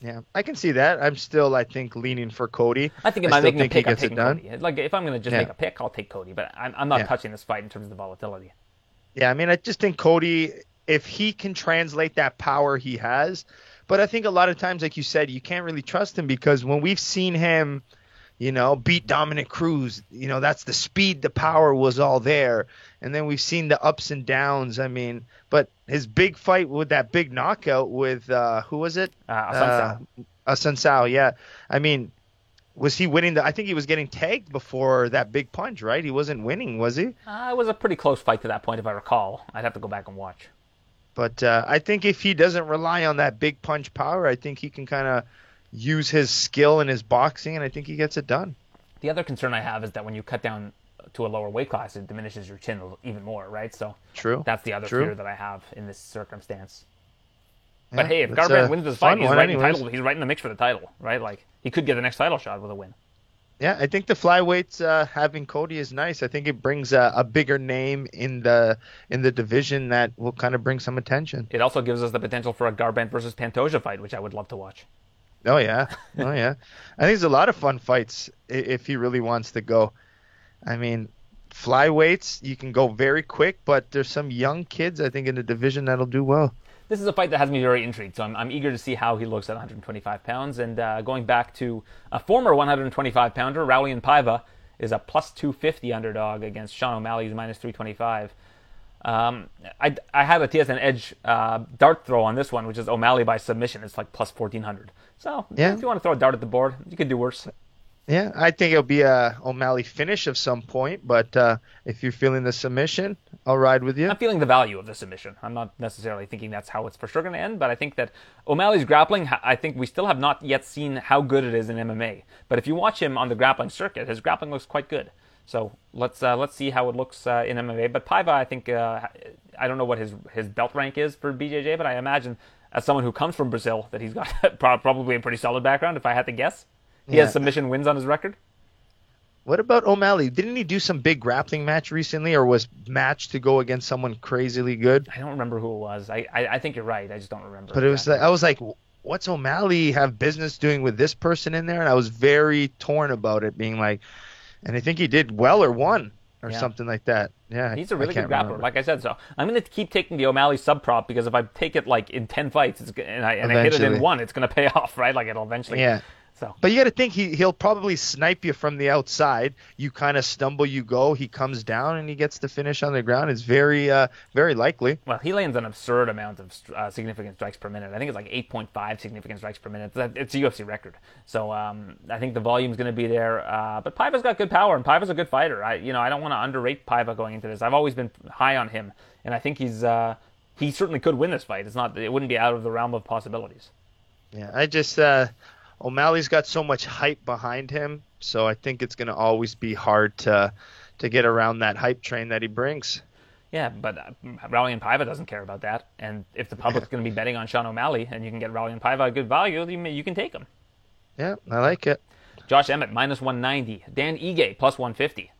Yeah, I can see that. I'm still, I think, leaning for Cody. I think if I'm still making a pick, I'm taking. Cody. Like if I'm going to just Yeah. make a pick, I'll take Cody. But I'm, I'm not Yeah. touching this fight in terms of the volatility. Yeah, I mean, I just think Cody, if he can translate that power he has, but I think a lot of times, like you said, you can't really trust him because when we've seen him, you know, beat Dominick Cruz, you know, that's the speed, the power was all there. And then we've seen the ups and downs. I mean, but his big fight with that big knockout with, uh, who was it? Uh, Assunção. Uh, yeah. I mean, was he winning the? I think he was getting tagged before that big punch, right? He wasn't winning, was he? Uh, it was a pretty close fight to that point, if I recall. I'd have to go back and watch. But uh, I think if he doesn't rely on that big punch power, I think he can kind of use his skill and his boxing, and I think he gets it done. The other concern I have is that when you cut down to a lower weight class, it diminishes your chin even more, right? So True. that's the other True. fear that I have in this circumstance. Yeah, but hey, if Garbrandt wins this fight, he's right, in title, he's right in the mix for the title, right? Like he could get the next title shot with a win. Yeah, I think the flyweights uh, having Cody is nice. I think it brings a, a bigger name in the in the division that will kind of bring some attention. It also gives us the potential for a Garbrandt versus Pantoja fight, which I would love to watch. Oh yeah, oh yeah. I think there's a lot of fun fights if he really wants to go. I mean, flyweights you can go very quick, but there's some young kids I think in the division that'll do well. This is a fight that has me very intrigued, so I'm, I'm eager to see how he looks at 125 pounds. And uh, going back to a former 125 pounder, Raulian Paiva is a plus 250 underdog against Sean O'Malley, who's minus 325. Um, I, I have a TSN Edge uh, dart throw on this one, which is O'Malley by submission. It's like plus 1400. So Yeah. if you want to throw a dart at the board, you could do worse. Yeah, I think it'll be a O'Malley finish of some point, but uh, if you're feeling the submission, I'll ride with you. I'm feeling the value of the submission. I'm not necessarily thinking that's how it's for sure going to end, but I think that O'Malley's grappling, I think we still have not yet seen how good it is in MMA. But if you watch him on the grappling circuit, his grappling looks quite good. So let's uh, let's see how it looks uh, in MMA. But Paiva, I think uh, I don't know what his his belt rank is for BJJ, but I imagine as someone who comes from Brazil that he's got probably a pretty solid background. If I had to guess, he yeah. has submission wins on his record. What about O'Malley? Didn't he do some big grappling match recently, or was matched to go against someone crazily good? I don't remember who it was. I I, I think you're right. I just don't remember. But it was like, I was like, what's O'Malley have business doing with this person in there? And I was very torn about it, being like, and I think he did well or won or yeah. something like that. Yeah, he's a really good grappler. Remember. Like I said, so I'm going to keep taking the O'Malley sub prop because if I take it like in ten fights, and I and I hit it in one, it's going to pay off, right? Like it'll eventually. Yeah. So, but you got to think he he'll probably snipe you from the outside. You kind of stumble, you go. He comes down and he gets the finish on the ground. It's very uh, very likely. Well, he lands an absurd amount of uh, significant strikes per minute. I think it's like 8.5 significant strikes per minute. It's a UFC record. So um, I think the volume is going to be there. Uh, but Paiva's got good power, and Paiva's a good fighter. I you know I don't want to underrate Paiva going into this. I've always been high on him, and I think he's uh, he certainly could win this fight. It's not it wouldn't be out of the realm of possibilities. Yeah, I just uh, O'Malley's got so much hype behind him, so I think it's going to always be hard to to get around that hype train that he brings. Yeah, but uh, and Paiva doesn't care about that. And if the public's going to be betting on Sean O'Malley and you can get Raulian Paiva a good value, you, you can take him. Yeah, I like it. Josh Emmett minus 190. Dan Ige plus 150.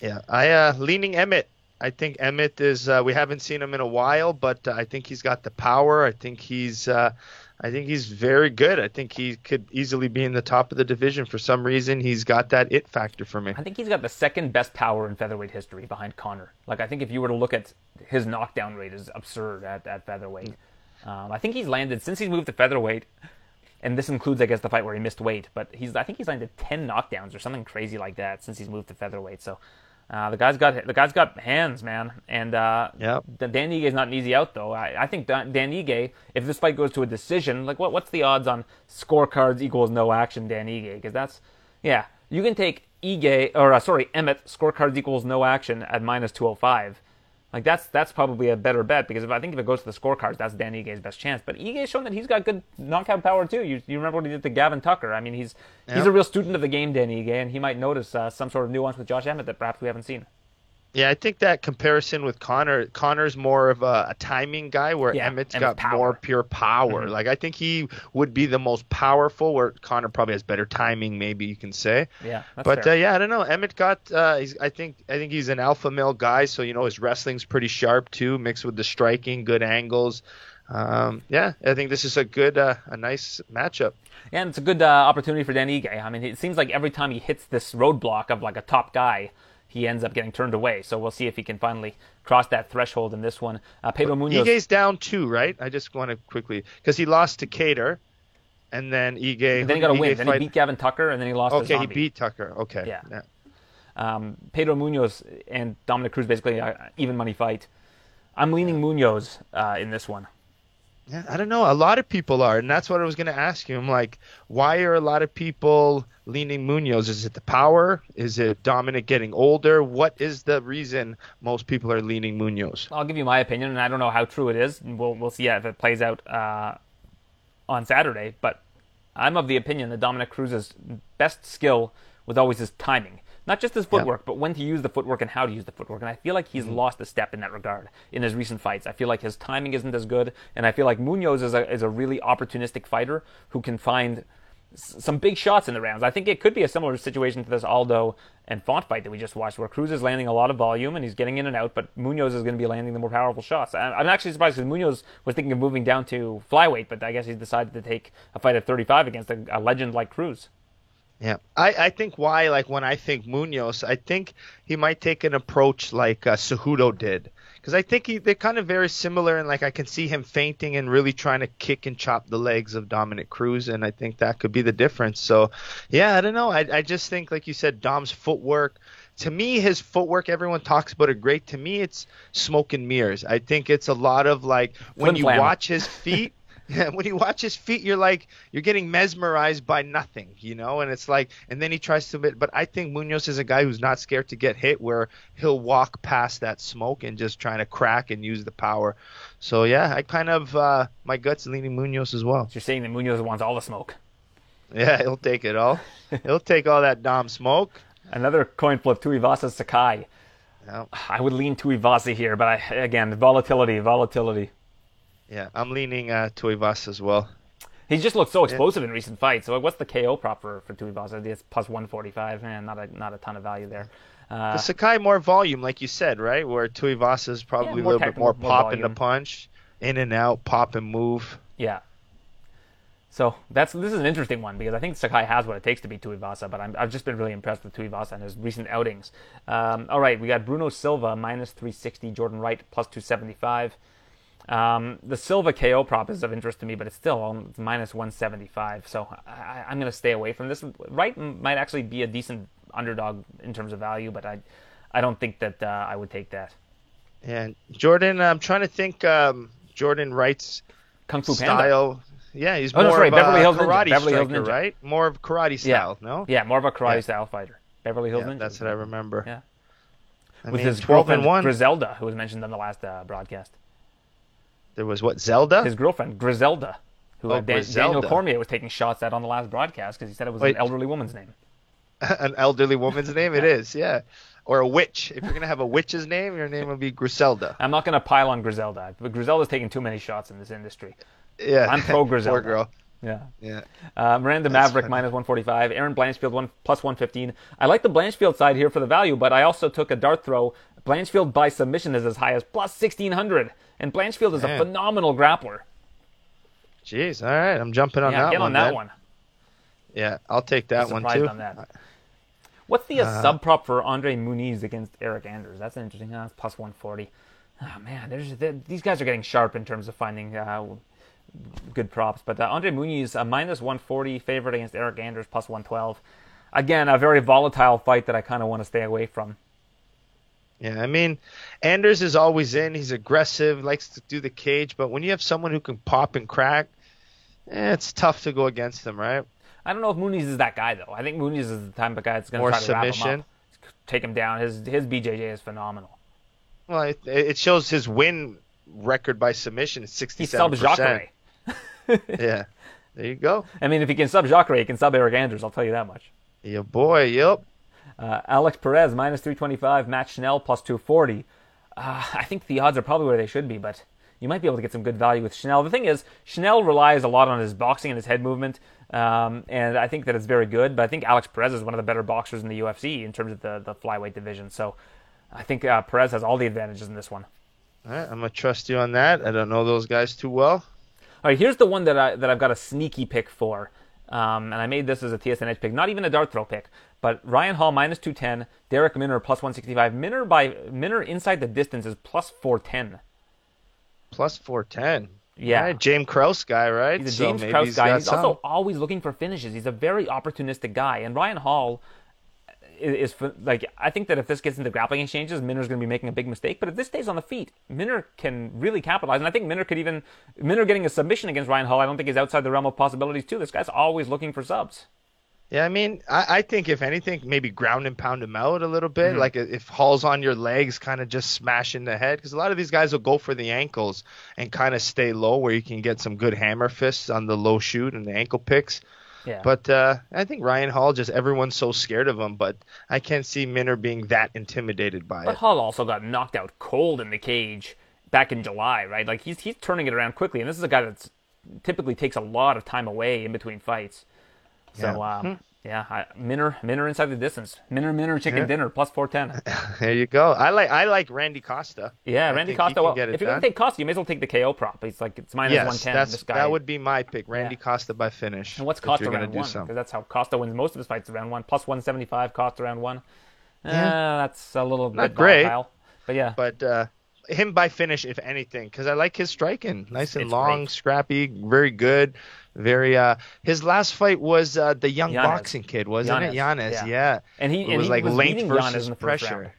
Yeah, I uh, leaning Emmett. I think Emmett is. Uh, we haven't seen him in a while, but uh, I think he's got the power. I think he's uh, I think he's very good. I think he could easily be in the top of the division. For some reason, he's got that it factor for me. I think he's got the second best power in featherweight history behind Conor. Like I think if you were to look at his knockdown rate is absurd at, at featherweight. Um, I think he's landed since he's moved to featherweight, and this includes I guess the fight where he missed weight. But he's I think he's landed ten knockdowns or something crazy like that since he's moved to featherweight. So uh, the guy's got the guy's got hands, man, and uh, yep. Dan Ige is not an easy out though. I, I think Dan, Dan Ige, if this fight goes to a decision, like what what's the odds on scorecards equals no action Dan Ige? Because that's yeah, you can take Ige or uh, sorry Emmett scorecards equals no action at minus two hundred oh five. Like that's that's probably a better bet because if I think if it goes to the scorecards, that's Dan Ige's best chance. But Ige's shown that he's got good knockout power too. You, you remember what he did to Gavin Tucker? I mean, he's yep. he's a real student of the game, Dan Ige, and he might notice uh, some sort of nuance with Josh Emmett that perhaps we haven't seen. Yeah, I think that comparison with Conor, Conor's more of a, a timing guy, where yeah, Emmett's got power. more pure power. Mm-hmm. Like I think he would be the most powerful, where Conor probably has better timing, maybe you can say. Yeah, but uh, yeah, I don't know. Emmett got, uh, he's, I think, I think he's an alpha male guy, so you know his wrestling's pretty sharp too, mixed with the striking, good angles. Um, yeah, I think this is a good, uh, a nice matchup. Yeah, and it's a good uh, opportunity for Dan Ige. I mean, it seems like every time he hits this roadblock of like a top guy he ends up getting turned away. So we'll see if he can finally cross that threshold in this one. Uh, Pedro Munhoz. Ige's down two, right? I just want to quickly because he lost to Kattar, and then Ige. Then he got a win. Then he beat Gavin Tucker, and then he lost. Okay, he beat Tucker. Okay. Yeah. yeah. Um, Pedro Munhoz and Dominick Cruz basically even money fight. I'm leaning Munhoz uh, in this one. I don't know. A lot of people are, and that's what I was going to ask you. I'm like, why are a lot of people leaning Munhoz? Is it the power? Is it Dominick getting older? What is the reason most people are leaning Munhoz? I'll give you my opinion, and I don't know how true it is. We'll we'll see if it plays out uh, on Saturday. But I'm of the opinion that Dominick Cruz's best skill was always his timing. Not just his footwork, yeah. but when to use the footwork and how to use the footwork. And I feel like he's mm-hmm. lost a step in that regard in his recent fights. I feel like his timing isn't as good, and I feel like Munhoz is a, is a really opportunistic fighter who can find some big shots in the rounds. I think it could be a similar situation to this Aldo and Font fight that we just watched, where Cruz is landing a lot of volume and he's getting in and out, but Munhoz is going to be landing the more powerful shots. I'm actually surprised because Munhoz was thinking of moving down to flyweight, but I guess he decided to take a fight at 35 against a, a legend like Cruz. Yeah, I, I think why like when I think Munhoz, I think he might take an approach like uh, Cejudo did, because I think he, they're kind of very similar, and like I can see him feinting and really trying to kick and chop the legs of Dominick Cruz, and I think that could be the difference. So, yeah, I don't know. I I just think like you said, Dom's footwork. To me, his footwork, everyone talks about it great. To me, it's smoke and mirrors. I think it's a lot of like when you watch his feet. When you watch his feet, you're like you're getting mesmerized by nothing, you know. And it's like, and then he tries to, but I think Munhoz is a guy who's not scared to get hit, where he'll walk past that smoke and just trying to crack and use the power. So yeah, I kind of uh, my guts leaning Munhoz as well. So you're saying that Munhoz wants all the smoke. Yeah, he'll take it all. he'll take all that Dom smoke. Another coin flip, Tuivasa Sakai. Yeah. I would lean Tuivasa here, but I, again, volatility, volatility. Yeah, I'm leaning uh, Tuivasa as well. He's just looked so explosive yeah. in recent fights. So what's the KO prop for for Tuivasa? It's plus 145. Man, not a not a ton of value there. Uh, the Sakai more volume, like you said, right? Where Tuivasa is probably yeah, a little bit more, more pop in the punch, in and out, pop and move. Yeah. So that's this is an interesting one because I think Sakai has what it takes to beat Tuivasa, but i have just been really impressed with Tuivasa and his recent outings. Um, all right, we got Bruno Silva minus 360, Jordan Wright plus 275. Um, the Silva KO prop is of interest to me, but it's still it's minus 175. So I, am going to stay away from this. Wright might actually be a decent underdog in terms of value, but I, I don't think that uh, I would take that. And Jordan, I'm trying to think. Um, Jordan Wright's Kung Fu style. Yeah, he's oh, more of Beverly a Hills karate Beverly striker, Hills right? More of karate style, yeah. no? Yeah, more of a karate yeah. style fighter. Beverly Hills yeah, Ninja. That's what I remember. Yeah. I With mean, his 12 girlfriend and one. Griselda, who was mentioned on the last uh, broadcast. There was what Zelda? His girlfriend Griselda, who Oh, Dan- Griselda. Daniel Cormier was taking shots at on the last broadcast because he said it was Wait. an elderly woman's name. An elderly woman's name? It is, yeah. Or a witch. If you're gonna have a witch's name, your name would be Griselda. I'm not going to pile on Griselda, but Griselda's taking too many shots in this industry. Yeah. I'm pro Griselda. Poor girl. Yeah. Yeah. Uh, Miranda That's Maverick minus 145. Erin Blanchfield one plus 115. I like the Blanchfield side here for the value, but I also took a dart throw. Blanchfield by submission is as high as plus 1600, and Blanchfield is a phenomenal grappler. Jeez. All right. I'm jumping on yeah, that get one. on that one. Yeah, I'll take that one Surprised too. on that. What's the uh, sub prop for Andre Muniz against Eryk Anders? That's interesting. That's plus 140. Oh man, there's these guys are getting sharp in terms of finding uh, good props. But uh, Andre Muniz, a minus 140 favorite against Eryk Anders, plus 112. Again, a very volatile fight that I kind of want to stay away from. Yeah, I mean, Anders is always in. He's aggressive, likes to do the cage, but when you have someone who can pop and crack, eh, it's tough to go against them, right? I don't know if Muniz is that guy though. I think Muniz is the type of guy that's going to try to wrap him submission? up, take him down. His his BJJ is phenomenal. Well, it, it shows his win record by submission is He sixty-seven percent. Yeah, there you go. I mean, if he can sub Jacare, he can sub Eryk Anders. I'll tell you that much. Yeah, boy. Yep. Uh, Alex Perez minus 325, Matt Schnell plus 240. Uh, I think the odds are probably where they should be, but you might be able to get some good value with Schnell. The thing is, Schnell relies a lot on his boxing and his head movement, um, and I think that it's very good. But I think Alex Perez is one of the better boxers in the UFC in terms of the, the flyweight division. So I think uh, Perez has all the advantages in this one. All right, I'm gonna trust you on that. I don't know those guys too well. All right, here's the one that I that I've got a sneaky pick for, um, and I made this as a TSN edge pick, not even a dart throw pick, but Ryan Hall minus two ten, Darrick Minner plus one sixty five. Minner by Minner inside the distance is plus four ten. Plus four ten. Yeah. Right, James Krause guy, right? He's a James maybe Krause he's guy. He's some. also always looking for finishes. He's a very opportunistic guy, and Ryan Hall is, is like I think that if this gets into grappling exchanges, Minner's going to be making a big mistake. But if this stays on the feet, Minner can really capitalize, and I think Minner could even Minner getting a submission against Ryan Hall. I don't think is outside the realm of possibilities too. This guy's always looking for subs. Yeah, I mean, I, I think if anything, maybe ground and pound him out a little bit. Mm-hmm. Like if Hall's on your legs, kind of just smash in the head. Because a lot of these guys will go for the ankles and kind of stay low, where you can get some good hammer fists on the low shoot and the ankle picks. Yeah. But uh, I think Ryan Hall, just everyone's so scared of him. But I can't see Minner being that intimidated by it. But it. Hall also got knocked out cold in the cage back in July, right? Like he's he's turning it around quickly, and this is a guy that typically takes a lot of time away in between fights. So Yeah. um, yeah, I, Minner Minner inside the distance. Minner Minner chicken Yeah. dinner plus four ten. There you go. I like I like Randy Costa. Yeah, I Randy Costa. Well, get if you're gonna take Costa, you may as well take the KO prop. It's like it's minus one yes, ten. This guy. that would be my pick. Randy Yeah. Costa by finish. And what's Costa gonna round do one? Because that's how Costa wins most of his fights. Round one plus one seventy five. Costa round one. Yeah. Uh, that's a little Not bit great. volatile. But yeah, but uh, him by finish, if anything, because I like his striking, nice and It's long, great. scrappy, very good, very. Uh, his last fight was uh, the young Yanez. boxing kid, wasn't it? Yanez, Yanez, yeah. yeah. And he- it and was he like was length versus pressure. round.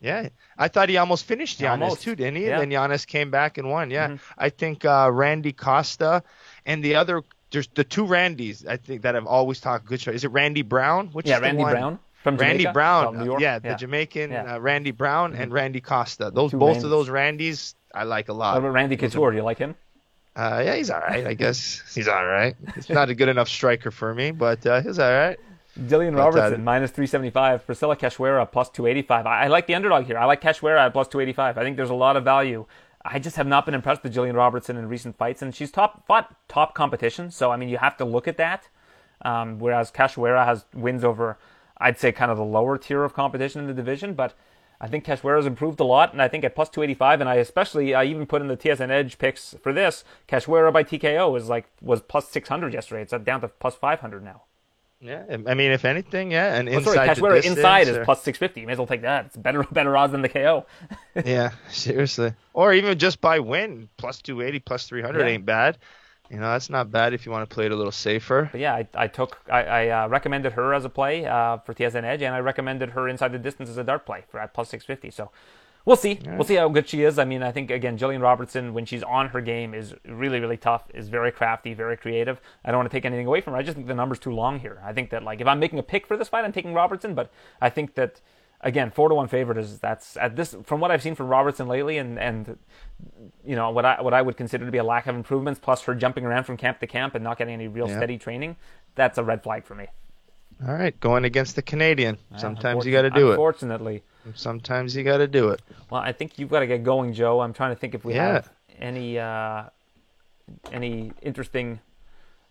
Yeah, I thought he almost finished Yanez Almost. too, didn't he? Yeah. And then Yanez came back and won. Yeah, Mm-hmm. I think uh, Randy Costa and the other. There's the two Randys I think that have always talked good shot. Is it Randy Brown? Which Yeah, Randy? Brown from Randy Jamaica? Brown, From New York? yeah, the Jamaican Yeah. Mm-hmm. uh, Randy Brown and Randy Costa. Those Two both Randys. of those Randys I like a lot. What about Randy Couture? Do you like him? Uh, yeah, he's all right. I guess he's all right. He's not a good enough striker for me, but uh, he's all right. Gillian uh, Robertson, minus 375. Priscilla Cachoeira, plus 285. I, I like the underdog here. I like Cachoeira at plus 285. I think there's a lot of value. I just have not been impressed with Gillian Robertson in recent fights, and she's top fought top competition. So I mean, you have to look at that. Um, whereas Cachoeira has wins over, I'd say, kind of the lower tier of competition in the division. But I think Cachoeira's improved a lot, and I think at plus 285, and I especially I even put in the TSN Edge picks for this. Cachoeira by TKO is like was plus 600 yesterday. It's down to plus 500 now. Yeah, I mean, if anything, yeah, and Oh, inside sorry, distance inside is or- plus 650. You may as well take that. It's better better odds than the KO. yeah, seriously. Or even just by win, plus 280, plus 300 Yeah. ain't bad. You know, that's not bad if you want to play it a little safer. But yeah, I, I took I, I uh, recommended her as a play uh, for TSN Edge, and I recommended her inside the distance as a dart play for at plus 650. So we'll see. We'll see how good she is. I mean, I think again, Gillian Robertson when she's on her game is really really tough. Is very crafty, very creative. I don't want to take anything away from her. I just think the number's too long here. I think that like if I'm making a pick for this fight, I'm taking Robertson, but I think that. Again, four to one favorite is that's at this from what I've seen from Robertson lately, and and you know what I what I would consider to be a lack of improvements, plus her jumping around from camp to camp and not getting any real Yeah. steady training. That's a red flag for me. All right, going against the Canadian. Sometimes you got to do it. Unfortunately, Sometimes you got to do it. well, I think you've got to get going, Joe. I'm trying to think if we Yeah. have any uh, any interesting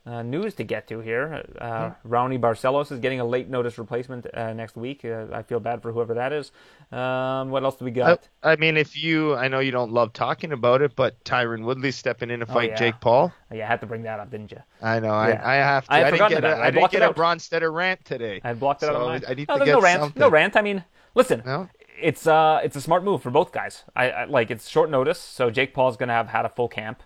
uh, news to get to here. Uh, Raoni Barcelos is getting a late notice replacement uh, next week. Uh, I feel bad for whoever that is. Um, what else do we got? I mean, if you, I know you don't love talking about it, but Tyron Woodley's stepping in to fight yeah. Jake Paul. Oh, you had to bring that up, didn't you? I know. Yeah. I, I have to. I had didn't get a. I I didn't blocked get a out. Bronsteter rant today. I blocked it out So of my mind. I need no, to get no rant. something. No rant. I mean, listen, No? it's uh, it's a smart move for both guys. I, I like it's short notice, so Jake Paul's going to have had a full camp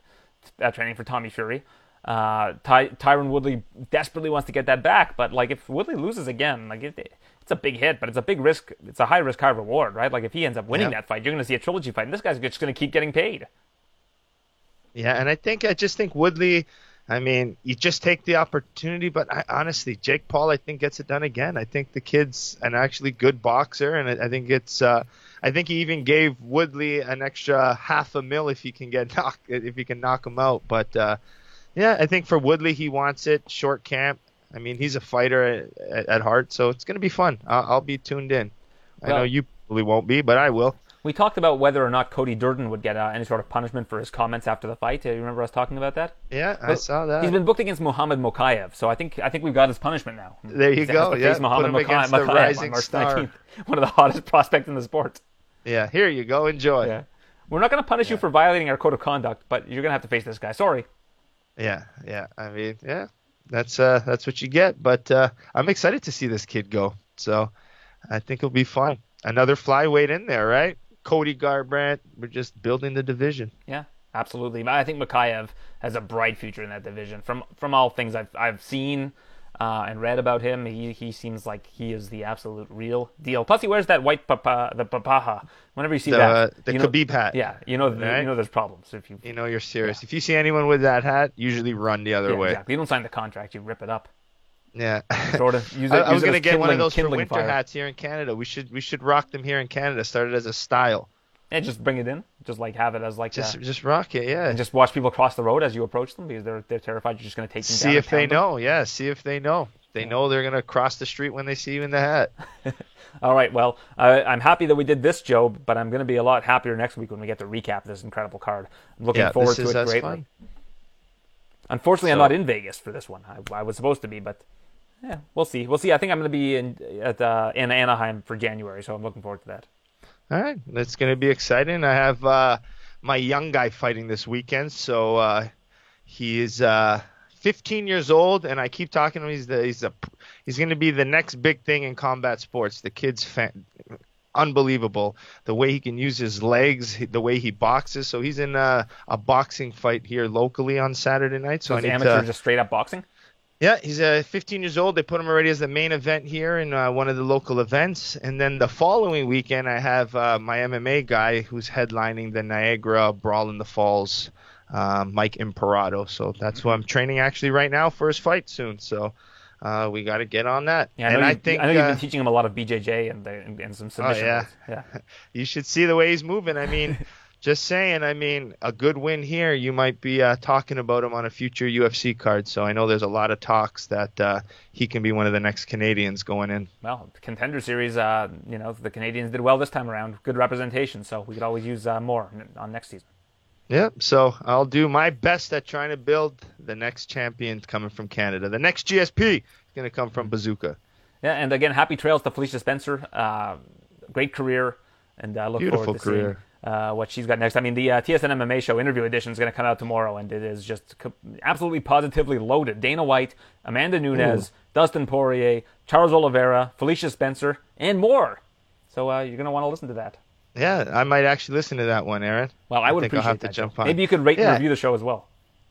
uh, training for Tommy Fury. Uh, Ty, Tyron Woodley desperately wants to get that back, but like if Woodley loses again, like it, it's a big hit, but it's a big risk. It's a high risk, high reward, right? Like if he ends up winning that fight, you're going to see a trilogy fight, and this guy's just going to keep getting paid. Yeah, and I think I just think Woodley. I mean, you just take the opportunity, but I, honestly, Jake Paul, I think gets it done again. I think the kid's an actually good boxer, and I, I think it's. Uh, I think he even gave Woodley an extra half a mil if he can get knock if he can knock him out. But uh, yeah, I think for Woodley, he wants it short camp. I mean, he's a fighter at, at heart, so it's gonna be fun. I'll, I'll be tuned in. I know you probably won't be, but I will. We talked about whether or not Cody Durden would get uh, any sort of punishment for his comments after the fight. Uh, you remember us talking about that? Yeah, I saw that. He's been booked against Muhammad Mokayev, so I think I think we've got his punishment now. There you He has go, to yeah, face Muhammad Mokayev, Mokayev on rising March star. 19th, one of the hottest prospects in the sport. yeah, here you go. Enjoy. Yeah, we're not going to punish you for violating our code of conduct, but you're going to have to face this guy. Sorry. Yeah, yeah. I mean, yeah, that's uh, that's what you get. But uh, I'm excited to see this kid go. So I think it'll be fun. Another flyweight in there, right? Cody Garbrandt. We're just building the division. Yeah, absolutely. I think Mokayev has a bright future in that division. From from all things I've I've seen uh, and read about him, he he seems like he is the absolute real deal. Plus, he wears that white papa, the papakha. Whenever you see The, that, uh, the you know, Khabib hat. Yeah, you know Right? you know there's problems if you. You know you're serious. If you see anyone with that hat, usually run the other Yeah, way. exactly. You don't sign the contract, you rip it up. Yeah. Sort of. Use I, it, I was gonna get one of those for winter fire. hats here in Canada. We should we should rock them here in Canada. Start it as a style. And just bring it in. Just like have it as like Just a, just rock it. Yeah. and just watch people cross the road as you approach them because they're they're terrified you're just going to take them down. see if they them. know. Yeah. See if they know. They know they're gonna cross the street when they see you in the hat. All right. Well, uh, I'm happy that we did this, Joe, but I'm going to be a lot happier next week when we get to recap this incredible card. I'm looking Yeah, forward this to is it greatly. fun. Unfortunately, I'm not in Vegas for this one. I, I was supposed to be, but yeah, we'll see. We'll see. I think I'm going to be in at uh, in Anaheim for January, so I'm looking forward to that. All right, that's going to be exciting. I have uh, my young guy fighting this weekend, so uh, he is uh, 15 years old, and I keep talking to him. He's the, he's a, he's going to be the next big thing in combat sports. The kid's fan, unbelievable. The way he can use his legs, the way he boxes. So he's in a, a boxing fight here locally on Saturday night. So, So I need amateur, to. just straight up boxing. Yeah, he's uh, 15 years old. They put him already as the main event here in uh, one of the local events. And then the following weekend, I have uh, my MMA guy who's headlining the Niagara Brawl in the Falls, uh, Mike Imperato. So that's who I'm training actually right now for his fight soon. So uh, we got to get on that. Yeah, I and know, I you, think I know you've uh, been teaching him a lot of BJJ and, and, and some oh submission. yeah, yeah. you should see the way he's moving. I mean, just saying. I mean, a good win here, you might be uh, talking about him on a future UFC card. So I know there's a lot of talks that uh, he can be one of the next Canadians going in. Well, contender series, uh, you know, the Canadians did well this time around. Good representation, so we could always use uh, more on next season. Yep. So I'll do my best at trying to build the next champion coming from Canada. The next GSP is going to come from Bazooka. Yeah, and again, happy trails to Felicia Spencer. Uh, great career, and I look Beautiful forward to career. seeing uh, what she's got next. I mean, the uh, TSN MMA show interview edition is going to come out tomorrow, and it is just co- absolutely positively loaded. Dana White, Amanda Nunes, Dustin Poirier, Charles Oliveira, Felicia Spencer, and more. So uh, you're going to want to listen to that. Yeah, I might actually listen to that one, Aaron. Well, I would think appreciate I'll have that. to jump on. Maybe you could rate Yeah. and review the show as well.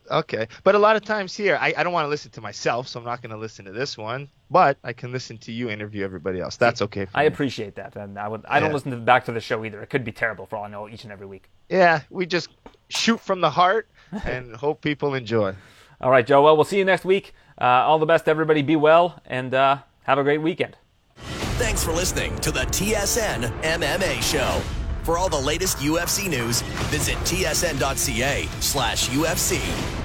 Okay, but a lot of times here, I, I don't want to listen to myself, so I'm not going to listen to this one. But I can listen to you interview everybody else. That's okay. For I me. appreciate that, and I would. I don't listen to back to the show either. It could be terrible for all I know, each and every week. Yeah, we just shoot from the heart and hope people enjoy. All right, Joe. Well, we'll see you next week. Uh, all the best, everybody. Be well, and uh, have a great weekend. Thanks for listening to the TSN MMA Show. For all the latest UFC news, visit tsn.ca slash UFC.